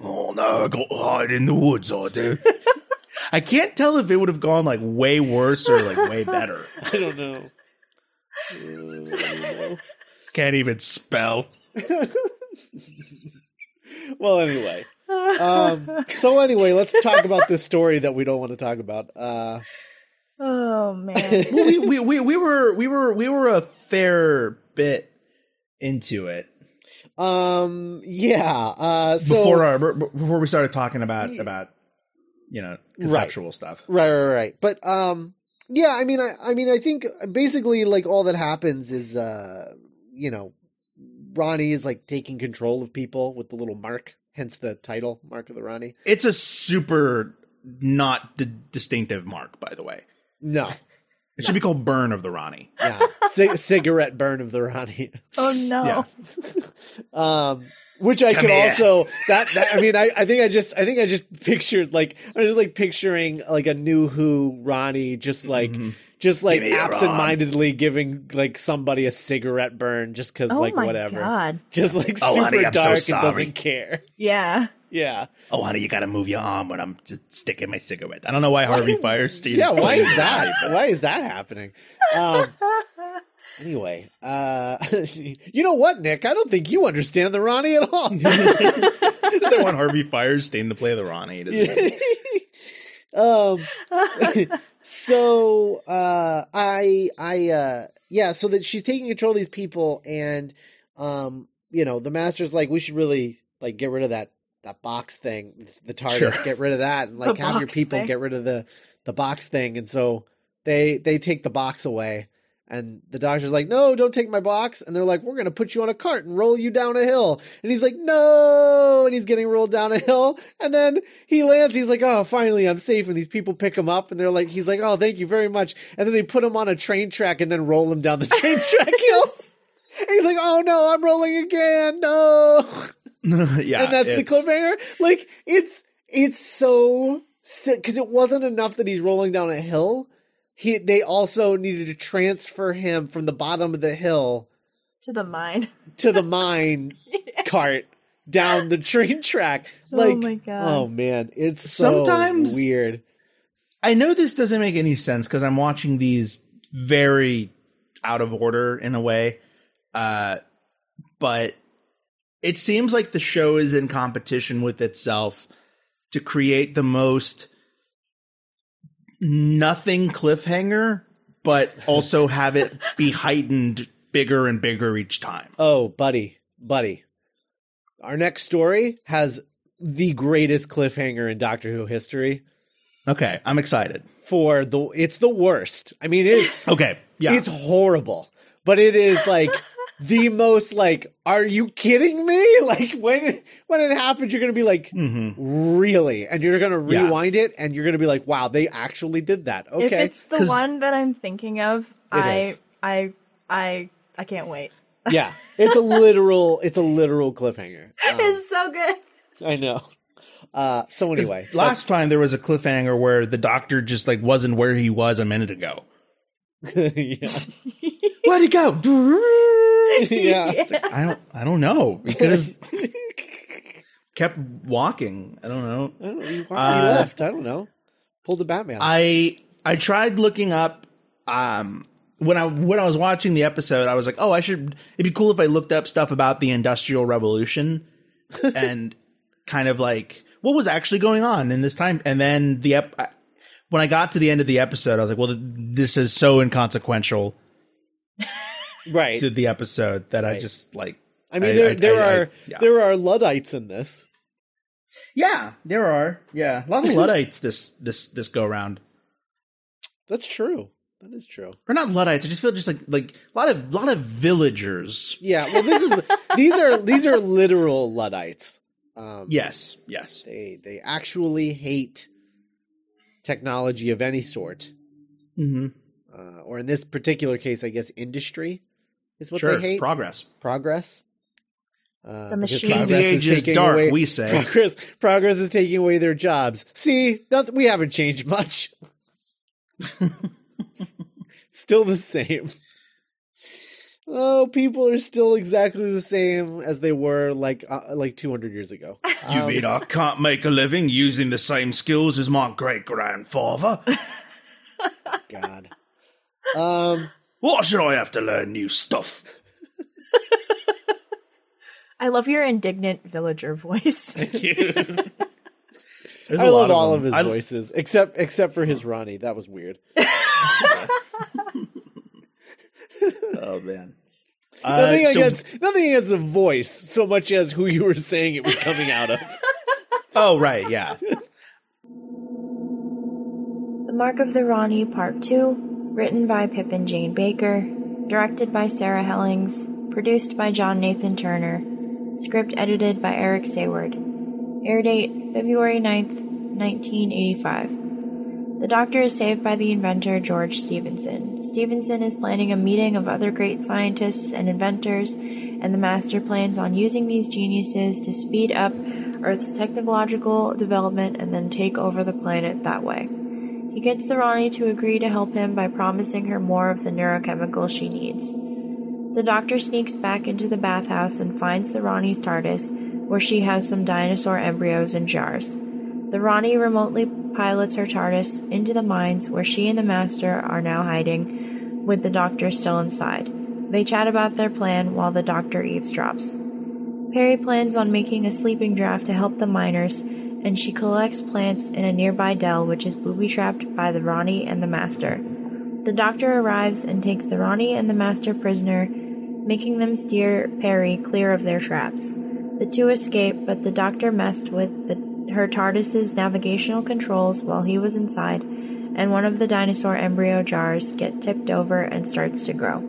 oh no, I got to hide in the woods, I do. I can't tell if it would have gone like way worse or like way better. I don't know. Can't even spell. Well, anyway. Um, so anyway, let's talk about this story that we don't want to talk about. Uh, oh man. Well, we, we, we, we were we were we were a fair bit into it um, yeah. Uh, so before our before we started talking about about you know Right. conceptual stuff. Right, right, right. But um, yeah. I mean, I, I mean, I think basically, like, all that happens is, uh, you know, Rani is like taking control of people with the little mark, hence the title, Mark of the Rani. It's a super not d- distinctive mark, by the way. No, It should be called Burn of the Rani. yeah, C- cigarette burn of the Rani. Oh no. Yeah. Um, which I Come could here. also that, that I mean I, I think I just I think I just pictured like I was just like picturing like a new Who Rani just like Mhm. just like Give me your absent-mindedly giving like somebody a cigarette burn just because Oh like my whatever god. just like Oh, super honey, I'm so dark and doesn't care Yeah. Yeah Oh, honey, you got to move your arm when I'm just sticking my cigarette. I don't know why Harvey Fierstein. yeah why is that why is that happening um anyway uh you know what Nick I don't think you understand the Rani at all they want Harvey fires Fierstein to play the Rani. um so uh i i uh yeah so that she's taking control of these people and um you know the master's like we should really like get rid of that that box thing the TARDIS Sure. get rid of that and like The have your people thing. get rid of the the box thing. And so they they take the box away and the doctor's like no don't take my box. And they're like we're going to put you on a cart and roll you down a hill. And he's like no. And he's getting rolled down a hill. And then he lands he's like oh finally i'm safe. And these people pick him up and they're like he's like oh thank you very much. And then they put him on a train track and then roll him down the train track hill. And he's like oh no i'm rolling again. No yeah, and that's the it's- cliffhanger. Like it's it's so because it wasn't enough that he's rolling down a hill. He they also needed to transfer him from the bottom of the hill to the mine. to the mine cart down the train track. Like, Oh Like my God. oh man, it's so Sometimes- weird. I know this doesn't make any sense because I'm watching these very out of order in a way. Uh, but it seems like the show is in competition with itself to create the most nothing cliffhanger, but also have it be heightened bigger and bigger each time. Oh, buddy, buddy. Our next story has the greatest cliffhanger in Doctor Who history. Okay, I'm excited. For the it's the worst. I mean, it's Okay, yeah. It's horrible, but it is like the most like, are you kidding me? Like when when it happens, you're gonna be like, mm-hmm. really, and you're gonna Yeah. rewind it, and you're gonna be like, wow, they actually did that. Okay. If Okay, it's the one that I'm thinking of, I, is. I, I, I can't wait. yeah, it's a literal, it's a literal cliffhanger. Um, it's so good. I know. Uh, so anyway, Last time there was a cliffhanger where the doctor just like wasn't where he was a minute ago. yeah, Where'd he go? yeah. I don't. I don't know because kept walking. I don't know. I don't know, he, Uh, left. I don't know. Pulled the Batman. I I tried looking up. Um, when I when I was watching the episode, I was like, oh, I should. It'd be cool if I looked up stuff about the Industrial Revolution and kind of like what was actually going on in this time. And then the ep- when I got to the end of the episode, I was like, well, this is so inconsequential right. to the episode that I just like. I mean, I- there I- there I- are yeah. there are luddites in this. Yeah, there are. Yeah, a lot of Luddites this this this go around. That's true. That is true. Or not Luddites. I just feel just like like a lot of a lot of villagers. Yeah, well, this is these are these are literal luddites. Um, Yes, yes. they they actually hate technology of any sort, Mm-hmm. uh, or in this particular case, I guess industry is what Sure. they hate. Progress. progress. Uh, The machine. The progress age is taking dark. away- we say. progress progress is taking away their jobs. See, not, we haven't changed much. still the same. Oh, people are still exactly the same as they were like uh, like 200 years ago. You Um, mean I can't make a living using the same skills as my great grandfather? God. Um, Why should I have to learn new stuff? I love your indignant villager voice. There's I a love lot all of his I- voices except except for his Rani. That was weird. Oh man. nothing Uh, so- against nothing against the voice so much as who you were saying it was coming out of. oh right, yeah. The Mark of the Rani Part 2, written by Pip and Jane Baker, directed by Sarah Hellings, produced by John Nathan Turner, script edited by Eric Saward. Air date February 9th, 1985. The Doctor is saved by the inventor George Stephenson. Stephenson is planning a meeting of other great scientists and inventors, and the Master plans on using these geniuses to speed up Earth's technological development and then take over the planet that way. He gets the Rani to agree to help him by promising her more of the neurochemical she needs. The doctor sneaks back into the bathhouse and finds the Rani's TARDIS, where she has some dinosaur embryos in jars. The Rani remotely pilots her TARDIS into the mines where she and the Master are now hiding, with the doctor still inside. They chat about their plan while the doctor eavesdrops. Peri plans on making a sleeping draft to help the miners and she collects plants in a nearby dell which is booby trapped by the Rani and the Master. The doctor arrives and takes the Rani and the Master prisoner, making them steer Peri clear of their traps. The two escape, but the doctor messed with the, her TARDIS's navigational controls while he was inside, and one of the dinosaur embryo jars get tipped over and starts to grow.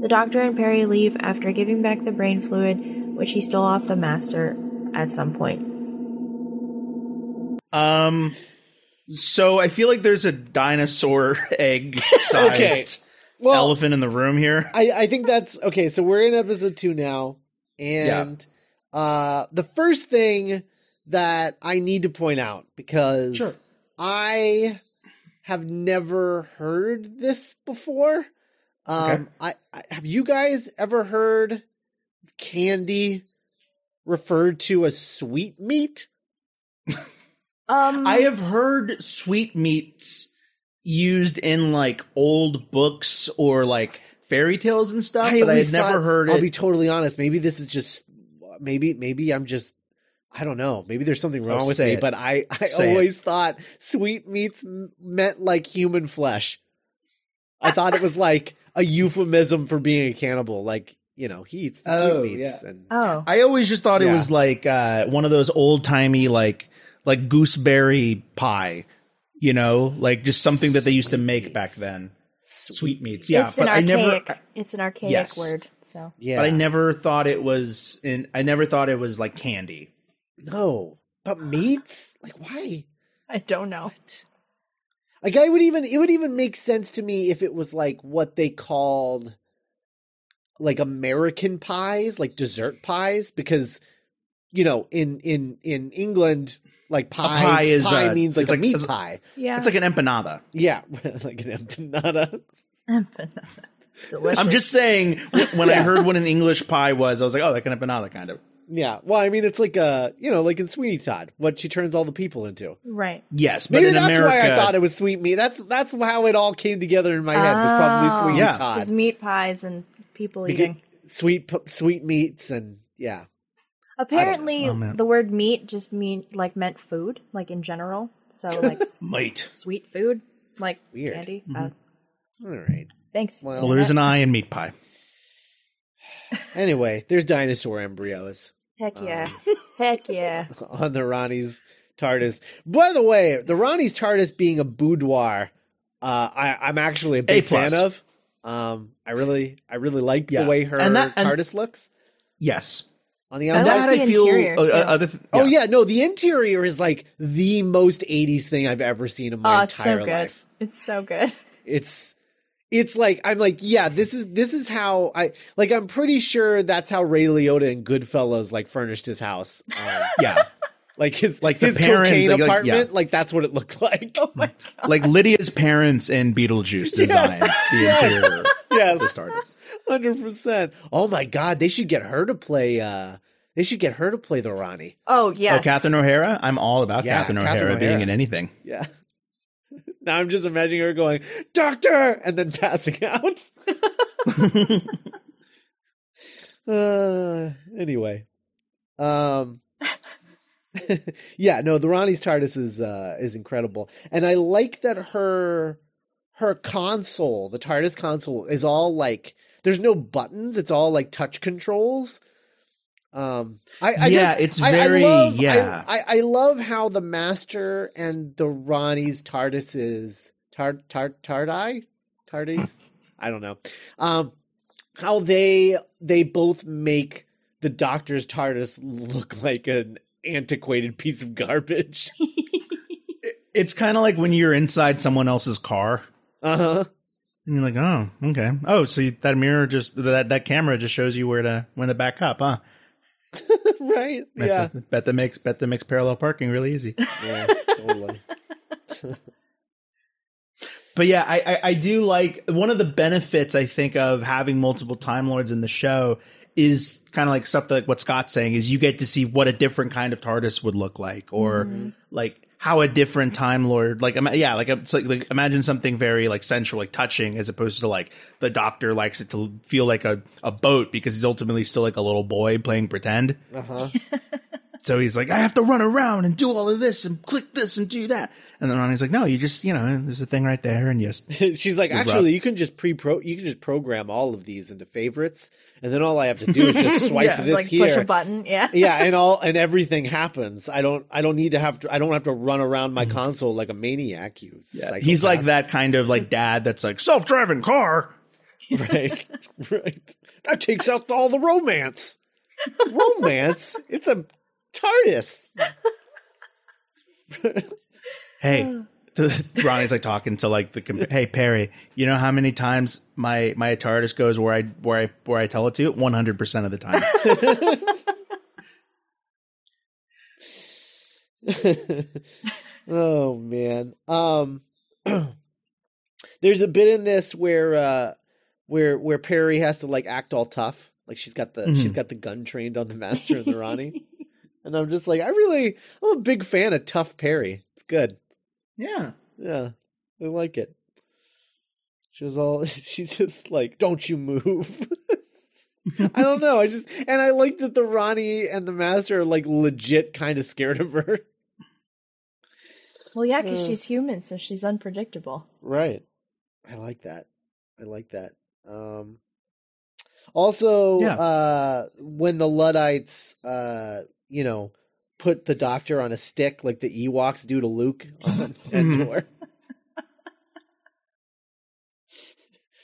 The doctor and Peri leave after giving back the brain fluid, which he stole off the Master at some point. Um, so I feel like there's a dinosaur egg sized Okay. Well, elephant in the room here. I, I think that's okay. So we're in episode two now, and uh, the first thing that I need to point out because Sure. I have never heard this before. Um, Okay. I, I have you guys ever heard candy referred to as sweet meat? Um, I have heard sweet meats used in like old books or like fairy tales and stuff, but I've never thought- heard I'll it. be totally honest. Maybe this is just maybe maybe I'm just I don't know. Maybe there's something wrong Oh, with me, it. but I I Say it. always thought sweet meats meant like human flesh. I thought it was like a euphemism for being a cannibal. Like you know, he eats the Oh, sweet meats. yeah. And oh, I always just thought it was like uh, one of those old timey like like gooseberry pie, you know, like just something that they used to make back Sweetmeats. then. Sweetmeats, yeah. it's but an I never, it's an archaic Yes. word. So yeah, but I never thought it was in. I never thought it was like candy. No, but meats like why? I don't know. Like I would even it would even make sense to me if it was like what they called like American pies, like dessert pies, because you know in in in England like pie pie is, pie uh, means like it's a like- meat it's- pie. Yeah, It's like an empanada. Yeah, like an empanada. delicious. I'm just saying when when I heard what an English pie was, I was like, oh, like an empanada kind of. Yeah, well, I mean, it's like a you know, like in Sweeney Todd, what she turns all the people into. right. Yes, but Maybe in that's America, why I thought it was sweet meat. That's that's how it all came together in my head. Was probably Oh. Sweeney Yeah. Todd. Because meat pies and people Beca- eating. sweet p- sweet meats and yeah. Apparently, Oh, the word meat just mean like meant food, like in general. So like s- might. sweet food, like Weird. candy. Mm-hmm. Uh, All right. thanks. Well, Well, there's an eye in meat pie. Anyway, there's dinosaur embryos Heck yeah. Um, Heck yeah. on the Rani's TARDIS. By the way, the Rani's TARDIS being a boudoir, uh, I, I'm actually a big fan of. Um, I really, I really like Yeah. the way her And that- and- TARDIS looks Yes, on the I like that the I feel. interior, uh, uh, other th- Oh yeah, no, the interior is like the most '80s thing I've ever seen in my Oh, it's so entire good. life. It's so good. It's it's like I'm like, yeah, this is this is how I like I'm pretty sure that's how Ray Liotta and Goodfellas like furnished his house. Um, yeah. like his Like the his parent- cocaine like- like- apartment, yeah. like that's what it looked like. Oh my god. like Lydia's parents and Beetlejuice designed the Yes. interior yes, of the TARDIS. hundred percent. Oh my god, they should get her to play. uh They should get her to play the Rani. Oh yes. Oh, Catherine O'Hara. I'm all about Yeah, Catherine Catherine O'Hara being in anything. Yeah. Now I'm just imagining her going, "Doctor," and then passing out. uh, anyway, um, yeah, no, the Rani's TARDIS is uh is incredible, and I like that her her console, the TARDIS console, is all like there's no buttons; it's all like touch controls. Um, I, I Yeah, just, it's very- I love, yeah. I, I, I love how the Master and the Rani's TARDIS is tar tar tardai tardis. I don't know. Um, how they they both make the Doctor's TARDIS look like an antiquated piece of garbage. It's kind of like when you're inside someone else's car Uh huh. and you're like, oh, okay. Oh, so you, that mirror just that that camera just shows you where to when to back up, huh? right. Bet Yeah. that, bet that makes bet that makes parallel parking really easy. Yeah. Totally. But yeah, I, I I do like one of the benefits I think of having multiple Time Lords in the show is kind of like stuff that what Scott's saying is you get to see what a different kind of TARDIS would look like, or mm-hmm. like how a different Time Lord, like yeah, like it's like, like imagine something very like sensual, like touching, as opposed to like the Doctor likes it to feel like a a boat because he's ultimately still like a little boy playing pretend. Uh huh. so he's like, I have to run around and do all of this and click this and do that. And then Rani's like, no, you just, you know, there's a thing right there. And yes, She's like, actually, right. you can just pre pro, you can just program all of these into favorites, and then all I have to do is just swipe Yeah. this Just like here. push a button. Yeah. yeah, and all and everything happens. I don't, I don't need to have to, I don't have to run around my console like a maniac. You, Mm-hmm. he's like that kind of like dad that's like self driving car. right, right. That takes out all the romance. romance? It's a TARDIS. Hey, the, Rani's like talking to like the comp- hey Peri, you know how many times my my TARDIS goes where I where I where I tell it to? One hundred percent of the time. oh man. Um there's a bit in this where uh where where Peri has to like act all tough. Like she's got the Mhm. she's got the gun trained on the master and the Rani. and I'm just like, I really I'm a big fan of tough Peri. It's good. Yeah. Yeah. I like it. She was all she's just like, Don't you move. I don't know. I just and I like that the Rani and the master are like legit kind of scared of her. Well, yeah, because Uh. she's human, so she's unpredictable. Right. I like that. I like that. Um also Yeah. uh when the Luddites uh you know put the doctor on a stick like the Ewoks do to Luke on Endor.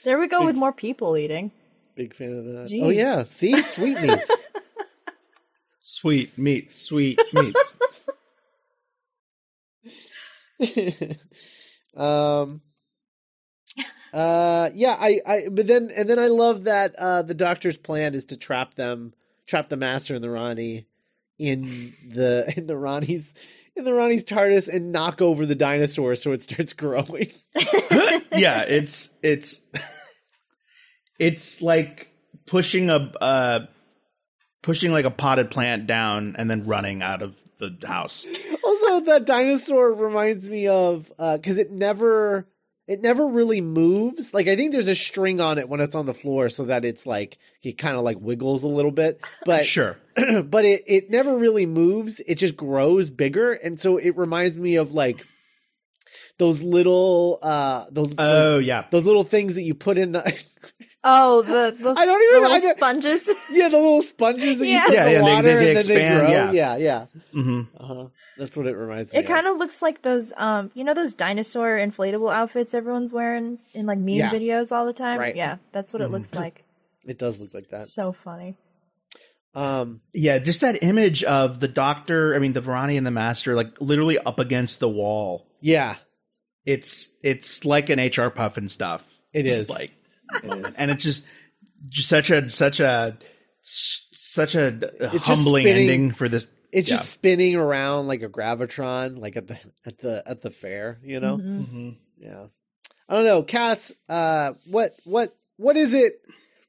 There we go Big- with more people eating. Big fan of that. Jeez. Oh yeah, see sweet sweetmeats. Sweet meat, sweet meat. um uh yeah i i but then and then i love that uh the doctor's plan is to trap them trap the master and the rani in the in the rani's in the rani's tardis and knock over the dinosaur so it starts growing yeah, it's it's it's like pushing a uh pushing like a potted plant down and then running out of the house. also that dinosaur reminds me of uh because it never it never really moves like i think there's a string on it when it's on the floor so that it's like it kind of like wiggles a little bit but Sure. but it it never really moves. It just grows bigger, and so it reminds me of like those little uh those those, Oh yeah. those little things that you put in the Oh, the those I don't even- the little I don't- sponges. yeah the little sponges that Yeah. you put Yeah, in the yeah, they- water they- they and then expand, they grow. yeah. yeah, yeah. hmm Uh-huh. That's what it reminds me. Of. It kind of looks like those, um, you know, those dinosaur inflatable outfits everyone's wearing in like meme Yeah. videos all the time. Right. Yeah, that's what it Mhm. looks like. It does look like that. So funny. Um, Yeah, just that image of the doctor, I mean the Varani and the master like literally up against the wall. yeah, It's it's like an HR Pufnstuf. It It's is. like it is. and it's just, just such a such a such a, just humbling spinning- ending for this It's Yeah. just spinning around like a gravitron, like at the at the at the fair. You know. Mhm. Mhm. Yeah. I don't know, Cass. Uh, what what what is it?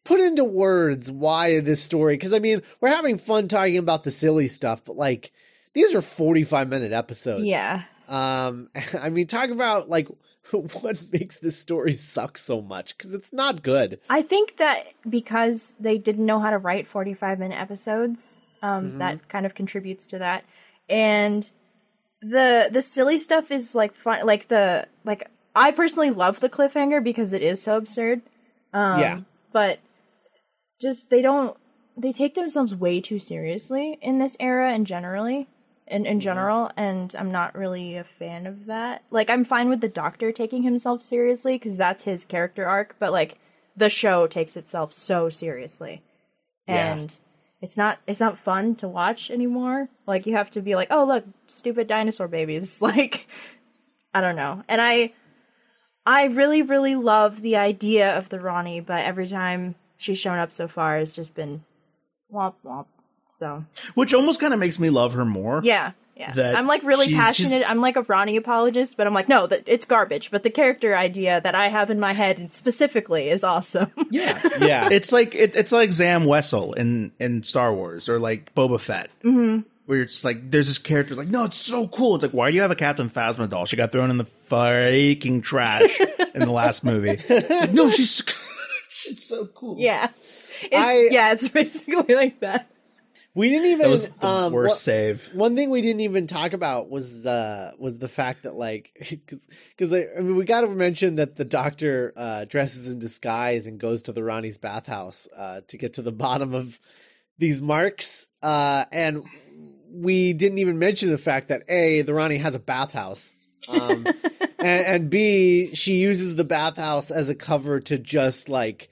Put into words why this story? Because I mean, we're having fun talking about the silly stuff, but like these are forty-five minute episodes. Yeah. Um, I mean, talk about like what makes this story suck so much because it's not good. I think that because they didn't know how to write 45 minute episodes, um, Mhm. that kind of contributes to that. And the the silly stuff is like fun like the like I personally love the cliffhanger because it is so absurd. Um Yeah. but just they don't they take themselves way too seriously in this era and generally in, in mm-hmm. general and i'm not really a fan of that. Like i'm fine with the doctor taking himself seriously because that's his character arc but like the show takes itself so seriously. Yeah. and it's not it's not fun to watch anymore. Like you have to be like oh look stupid dinosaur babies. Like i don't know. And i i really really love the idea of the rani but every time she's shown up so far has just been womp womp so which almost kind of makes me love her more. yeah yeah That i'm like really she's passionate i'm like a rani apologist but i'm like no that it's garbage but the character idea that i have in my head specifically is awesome yeah. Yeah, it's like it, it's like Zam Wesell in in Star Wars or like Boba Fett. Mm-hmm. Where it's like there's this character like no, it's so cool. It's like why do you have a Captain Phasma doll? She got thrown in the fucking trash in the last movie. Like, no, she's she's so cool. yeah it's I- yeah it's basically like that We didn't even That was the um, worst what- save. One thing we didn't even talk about was uh was the fact that like because I mean we got to mention that the doctor uh, dresses in disguise and goes to the Rani's bathhouse uh, to get to the bottom of these marks uh, and we didn't even mention the fact that a the Rani has a bathhouse um, and, and b she uses the bathhouse as a cover to just like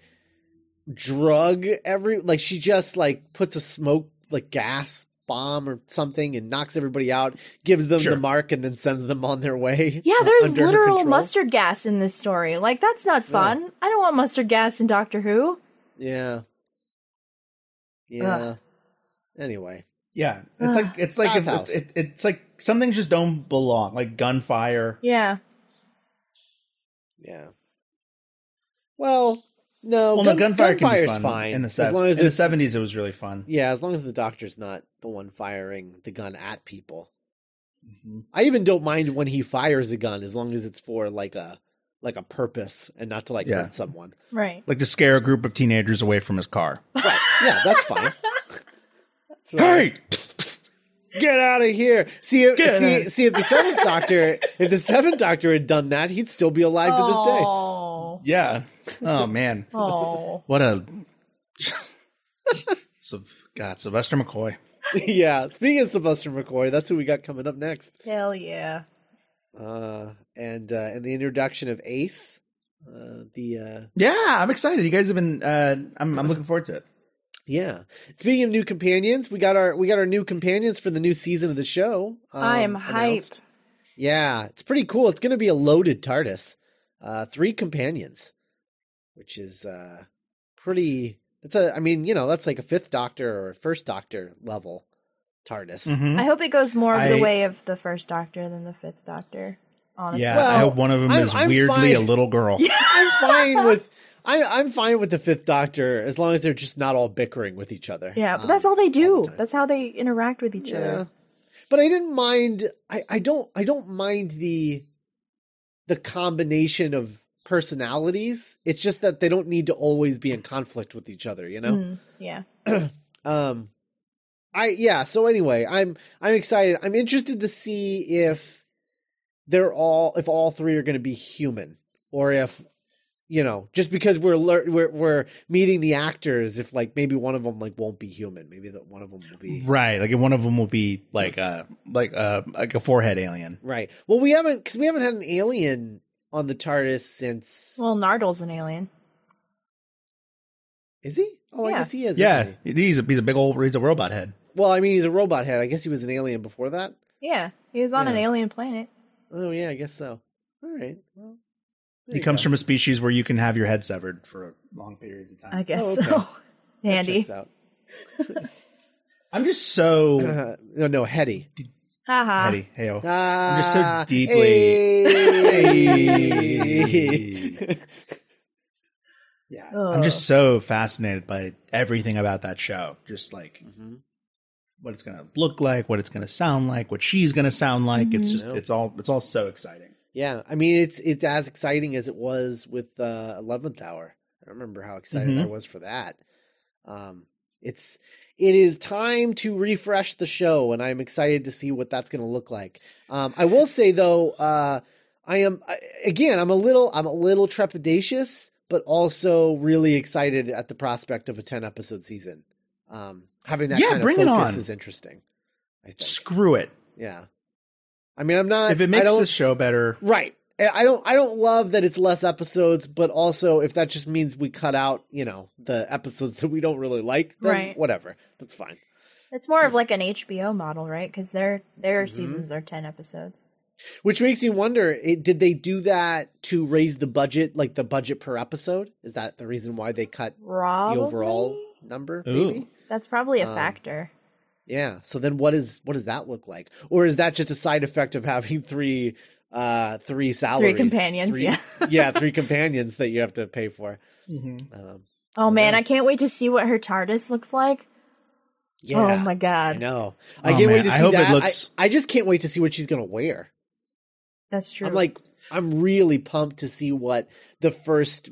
drug every like she just like puts a smoke like gas bomb or something and knocks everybody out gives them Sure. the mark and then sends them on their way Yeah, there's literal control. mustard gas in this story. Like that's not fun. I don't want mustard gas in Doctor Who. yeah yeah anyway Yeah, it's like it's like if, Bathhouse. it, it's like some things just don't belong, like gunfire. Yeah. yeah well no Well, gun, no, gunfire can be gunfire's fun fine in the as long as in the seventies. It was really fun. yeah as long as the doctor's not the one firing the gun at people Mhm. I even don't mind when he fires a gun as long as it's for like a like a purpose and not to like Yeah. hurt someone. Right. Like to scare a group of teenagers away from his car. Right. Yeah, that's fine. That's fine. Get out of here. See if Get see, see if the seventh doctor if the seventh doctor had done that, he'd still be alive to this day. Oh. Yeah. Oh man, Oh. what a. so, God, Sylvester McCoy. yeah. Speaking of Sylvester McCoy, that's who we got coming up next. Hell yeah. Uh and uh and the introduction of Ace. Uh the uh Yeah, I'm excited. You guys have been. Uh, I'm I'm looking forward to it. Yeah. Speaking of new companions, we got our we got our new companions for the new season of the show. I am um, hyped. announced. Yeah, it's pretty cool. It's going to be a loaded TARDIS. Uh three companions, which is uh pretty it's a I mean, you know, that's like a fifth doctor or first doctor level TARDIS. Mhm. I hope it goes more of the way of the first Doctor than the fifth Doctor. Honestly. Yeah, Well, I hope one of them I'm- is I'm weirdly fine. a little girl. I'm fine with I I'm fine with the fifth doctor as long as they're just not all bickering with each other. Yeah, but um, that's all they do. the that's how they interact with each Yeah. other. But I didn't mind I, I don't I don't mind the the combination of personalities. It's just that they don't need to always be in conflict with each other, you know? Mm, yeah. Um I yeah, so anyway, I'm I'm excited. I'm interested to see if they're all if all three are going to be human or if you know, just because we're lear- we're we're meeting the actors if like maybe one of them like won't be human, maybe that one of them will be Right, like one of them will be like a like a like a forehead alien. Right. Well, we haven't because we haven't had an alien on the TARDIS since. Well, Nardole's an alien. is he? Oh, I guess he is. Yeah, he? he's a he's a big old he's a robot head. Well, I mean, he's a robot head. I guess he was an alien before that. Yeah, he was on an alien planet. Oh yeah, I guess so. All right. Well, there He comes go. from a species where you can have your head severed for long periods of time. I guess Oh, okay. so. That Handy. out. I'm just so Uh, no, no, heady. Haha. Eddie. Hey, oh. Ah, just so deeply- hey. yeah. Ugh. I'm just so fascinated by everything about that show. Just like Mhm. what it's gonna look like, what it's gonna sound like, what she's gonna sound like. It's Mhm. just Yeah. it's all it's all so exciting. Yeah, I mean it's it's as exciting as it was with uh, Eleventh Hour. I remember how excited I Mhm. was for that. Um, it's it is time to refresh the show, and I'm excited to see what that's going to look like. Um, I will say though, uh, I am I, again, I'm a little I'm a little trepidatious, but also really excited at the prospect of a ten episode season. Um, having that Yeah, kind bring of it focus on. is interesting. I think. Screw it. Yeah, I mean, I'm not. If it makes the show better, Right. I I don't I don't love that it's less episodes, but also if that just means we cut out, you know, the episodes that we don't really like, then Right. whatever. That's fine. It's more of like an HBO model, right? Because their their Mhm. seasons are ten episodes. Which makes me wonder, it, did they do that to raise the budget, like the budget per episode? Is that the reason why they cut Probably. the overall number? Ooh. Maybe? That's probably a Um, factor. Yeah. So then what is what does that look like? Or is that just a side effect of having three uh three salaries? Three companions, Three- yeah. yeah, three companions that you have to pay for. Mm-hmm. Um Oh man, yeah. I can't wait to see what her TARDIS looks like. yeah. Oh my I god, know. I Oh, can't wait man. to see I hope that. I- looks- I, just can't wait to see what she's gonna wear. that's true. I'm like, I'm really pumped to see what the first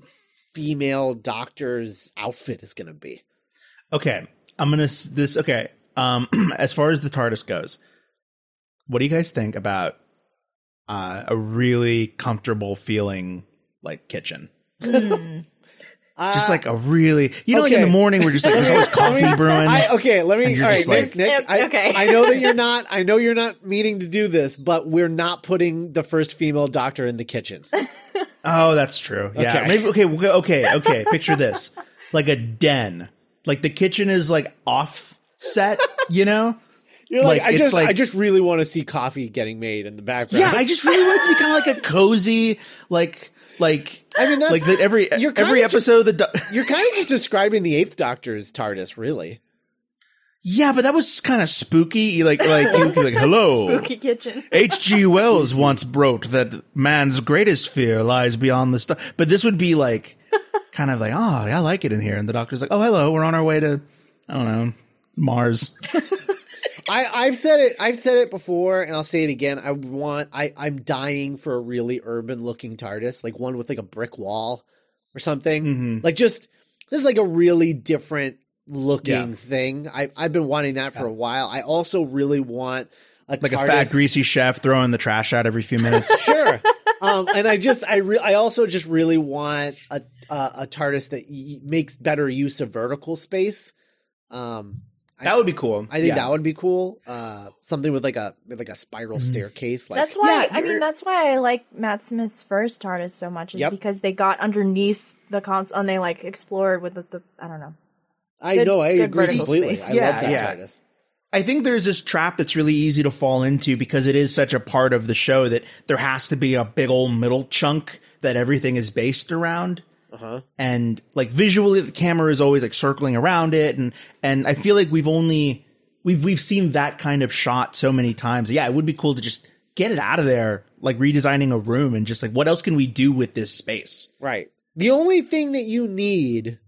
female doctor's outfit is gonna be. Okay, I'm gonna this. Okay, Um, as far as the TARDIS goes, what do you guys think about uh, a really comfortable feeling like kitchen? Hmm. Just like a really, you know, like in the morning we're just like there's always coffee I brewing. I, okay, let me. And All you're just Nick. like- Nick I, Okay. I know that you're not. I know you're not meaning to do this, but we're not putting the first female doctor in the kitchen. Oh, that's true. Yeah. Okay. Maybe okay, okay, okay, okay. Picture this. Like a den. Like the kitchen is like offset, you know? You're like, Like, I just, like- I just really want to see coffee getting made in the background. Yeah, I just really want it to be kind of like a cozy, like like I mean, that's like that every you're every episode of the do- You're kind of just describing the Eighth Doctor's TARDIS, really. Yeah, but that was kind of spooky. Like like you could be like, "Hello." Spooky kitchen. H.G. Wells once wrote that man's greatest fear lies beyond the star. But this would be like kind of like, "Oh, I like it in here." And the doctor's like, "Oh, hello. We're on our way to I don't know, Mars." I, I've said it. I've said it before, and I'll say it again. I want. I, I'm dying for a really urban-looking TARDIS, like one with like a brick wall or something. Mhm. Like just, just like a really different looking Yeah. thing. I, I've been wanting that for a while. I also really want a Like TARDIS. a fat greasy chef throwing the trash out every few minutes. sure. Um, and I just, I, re- I also just really want a, a, a TARDIS that y- makes better use of vertical space. Um, that would be cool. I think Yeah. that would be cool. Uh, something with like a like a spiral staircase. Like That's why Yeah, I mean that's why I like Matt Smith's first TARDIS so much is Yep. because they got underneath the console and they like explored with the, the I don't know. I good- know, I agree completely. space. I Yeah, love that yeah. TARDIS. I think there's this trap that's really easy to fall into because it is such a part of the show that there has to be a big old middle chunk that everything is based around. Uh huh. And like visually the camera is always like circling around it and and I feel like we've only we've we've seen that kind of shot so many times. Yeah, it would be cool to just get it out of there, like redesigning a room and just like what else can we do with this space? Right. The only thing that you need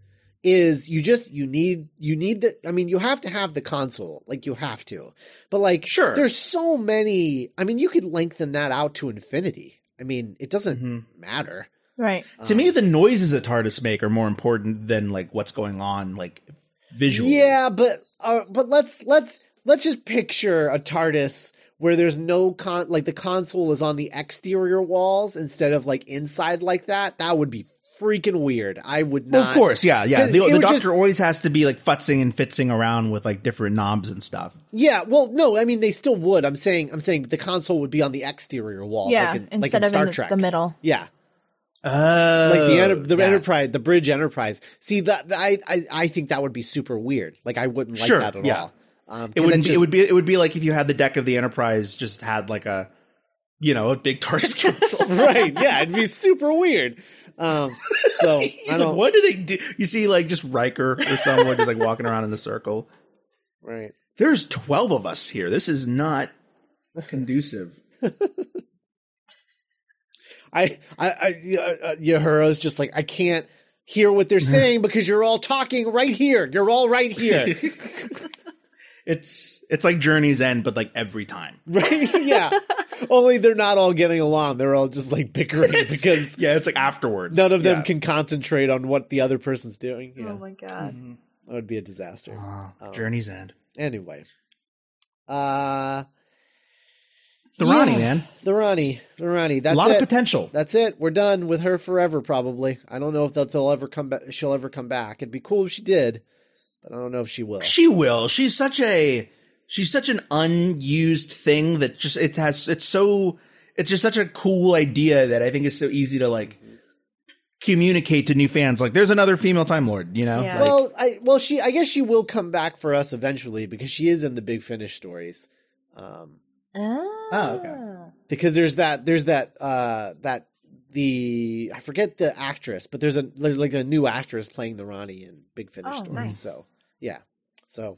is you just you need you need the I mean you have to have the console like you have to. But like Sure. there's so many I mean you could lengthen that out to infinity. I mean it doesn't Mhm. matter. Right. to me the noises that TARDIS make are more important than like what's going on like visually. Yeah, but uh, but let's let's let's just picture a TARDIS where there's no con like the console is on the exterior walls instead of like inside like that. That would be freaking weird. I would not. Well, of course, yeah, yeah. The, the doctor just- always has to be like futzing and fitzing around with like different knobs and stuff. Yeah, well, no, I mean they still would. I'm saying I'm saying the console would be on the exterior wall, yeah. like in, like instead in of Star in the, Trek. the middle. Yeah, Oh, like the enter- the yeah. Enterprise, the bridge Enterprise. See that I, I I think that would be super weird. Like I wouldn't like Sure, that at yeah. all. Um, It would be, just- it would be it would be like if you had the deck of the Enterprise just had like a you know a big TARDIS console. right. Yeah, it'd be super weird. Um, so I like, what do they do? You see, like just Riker or someone just like walking around in a circle. Right. There's twelve of us here. This is not conducive. I, I, I, uh, Uhura's just like, I can't hear what they're saying because you're all talking right here. You're all right here. It's it's like Journey's End, but like every time. right? Yeah. Only they're not all getting along. They're all just like bickering because Yeah, it's like afterwards. none of them Yeah. can concentrate on what the other person's doing. Yeah. Oh my god. that would be a disaster. Ah, Oh. Journey's End. Anyway. Uh, The yeah, Rani man, The Rani. The Rani. That's a lot it. of potential. That's it. We're done with her forever. Probably. I don't know if they'll, they'll ever come back. She'll ever come back. It'd be cool if she did, but I don't know if she will. She will. She's such a she's such an unused thing that just it has it's so it's just such a cool idea that I think is so easy to like communicate to new fans. Like there's another female Time Lord, you know? Yeah. Like, well, I well she I guess she will come back for us eventually because she is in the Big Finish stories. Um, Oh. okay. because there's that there's that uh that the I forget the actress, but there's a there's like a new actress playing the Rani in Big Finish Oh, stories. nice. So yeah, so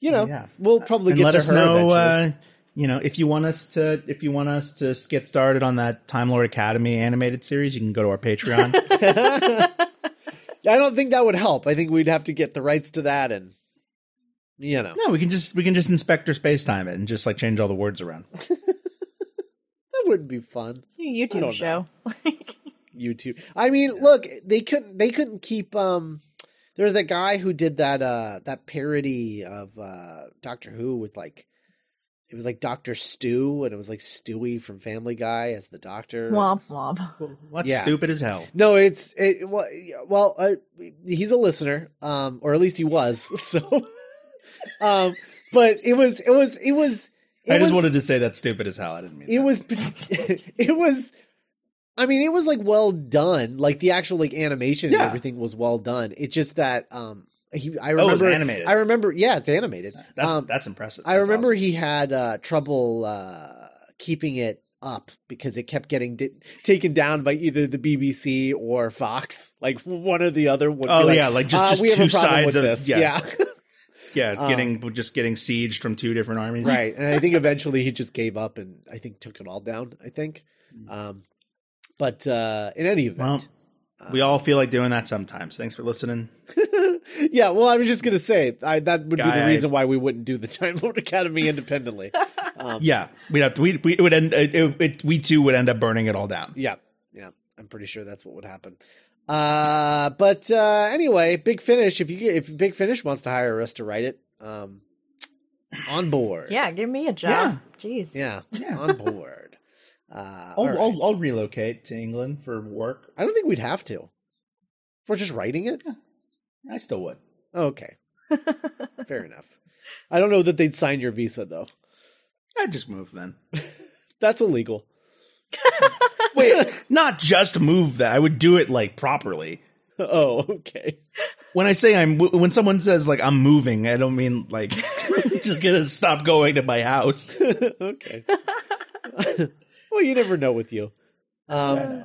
you know Yeah. we'll probably and get let to us her know eventually. uh you know, if you want us to if you want us to get started on that Time Lord Academy animated series, you can go to our Patreon. I don't think that would help. I think we'd have to get the rights to that, and you know no, we can just we can just Inspector Spacetime it and just like change all the words around. that wouldn't be fun. YouTube show. YouTube. I mean, look, they couldn't they couldn't keep um There was that guy who did that uh that parody of uh Doctor Who with like it was like Doctor Stew and it was like Stewie from Family Guy as the doctor. Womp womp. What's Yeah. stupid as hell? No, it's it well, well uh, he's a listener um or at least he was. So um but it was it was it was it I just was, wanted to say that's stupid as hell. I didn't mean it that. was it was I mean it was like well done. Like the actual like animation and everything was well done. It's just that um he I Oh, remember animated. I remember yeah, it's animated. That's um, that's impressive. I remember awesome. he had uh trouble uh keeping it up because it kept getting di- taken down by either the BBC or Fox. Like one or the other would Oh like, yeah, like just, "Uh, just we have two a problem sides with of this. yeah, yeah. yeah, Um, getting just getting sieged from two different armies. right and i think eventually he just gave up and i think took it all down i think um but uh in any Hmm. Well, event we all feel like doing that sometimes. Thanks for listening. yeah well i was just gonna say I, that would be Guy, the I- reason why we wouldn't do the time Lord academy independently um, Yeah, we'd have to. We we would end. It, it, it, we too would end up burning it all down. yeah yeah i'm pretty sure that's what would happen uh but uh anyway big finish if you get if big finish wants to hire us to write it um on board Yeah, give me a job. Jeez. yeah, Yeah. on board uh I'll, all right. I'll I'll relocate to England for work. i don't think we'd have to if we're just writing it I still would. Okay. Fair enough. I don't know that they'd sign your visa though. I'd just move then. That's illegal. Wait, not just move that. I would do it like properly. Oh, okay. When I say I'm, when someone says like I'm moving, I don't mean like just gonna stop going to my house. okay. well, you never know with you. Um,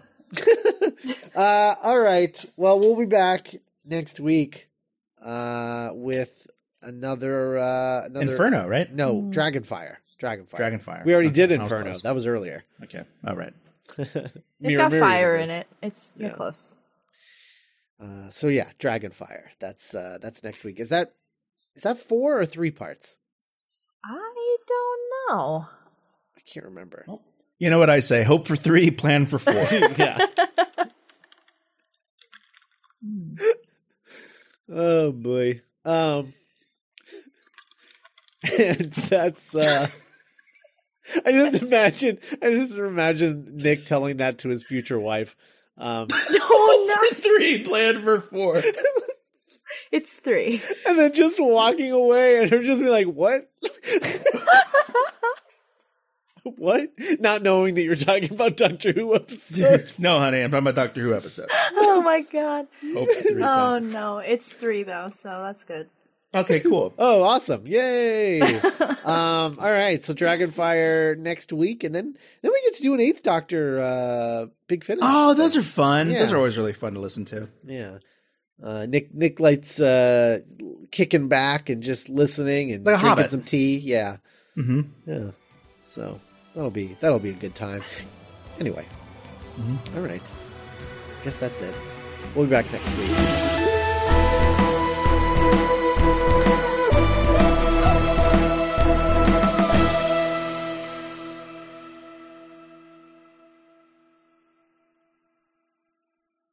uh, all right. Well, we'll be back next week uh, with another uh, another Inferno, right? No, Mm. Dragonfire. Dragonfire. Dragonfire. We already Okay, did that was Inferno. That was earlier. Okay. All right. It's Mirror- got Mirror fire Universe. in it. It's you're Yeah. close. Uh, so yeah, Dragonfire. That's uh, that's next week. Is that is that four or three parts? I don't know. I can't remember. You know what I say? Hope for three, plan for four. yeah. Oh boy. Um. And that's uh. I just imagine. I just imagine Nick telling that to his future wife. Um, oh for three, plan for four. it's three. and then just walking away, and her just be like, "What? what?" Not knowing that you're talking about Doctor Who episodes. no, honey, I'm talking about Doctor Who episode. Oh my god. Hope for three. Oh no, it's three though, so that's good. Okay, cool. Oh, awesome! Yay! um, all right, so Dragonfire next week, and then then we get to do an Eighth Doctor uh, big finish. Oh, those are fun. Yeah. Those are always really fun to listen to. yeah. Uh, Nick Nick likes uh, kicking back and just listening and Like drinking hobbit. some tea. Yeah, Mm-hmm. yeah. So that'll be that'll be a good time. Anyway, Mhm. all right. Guess that's it. We'll be back next week.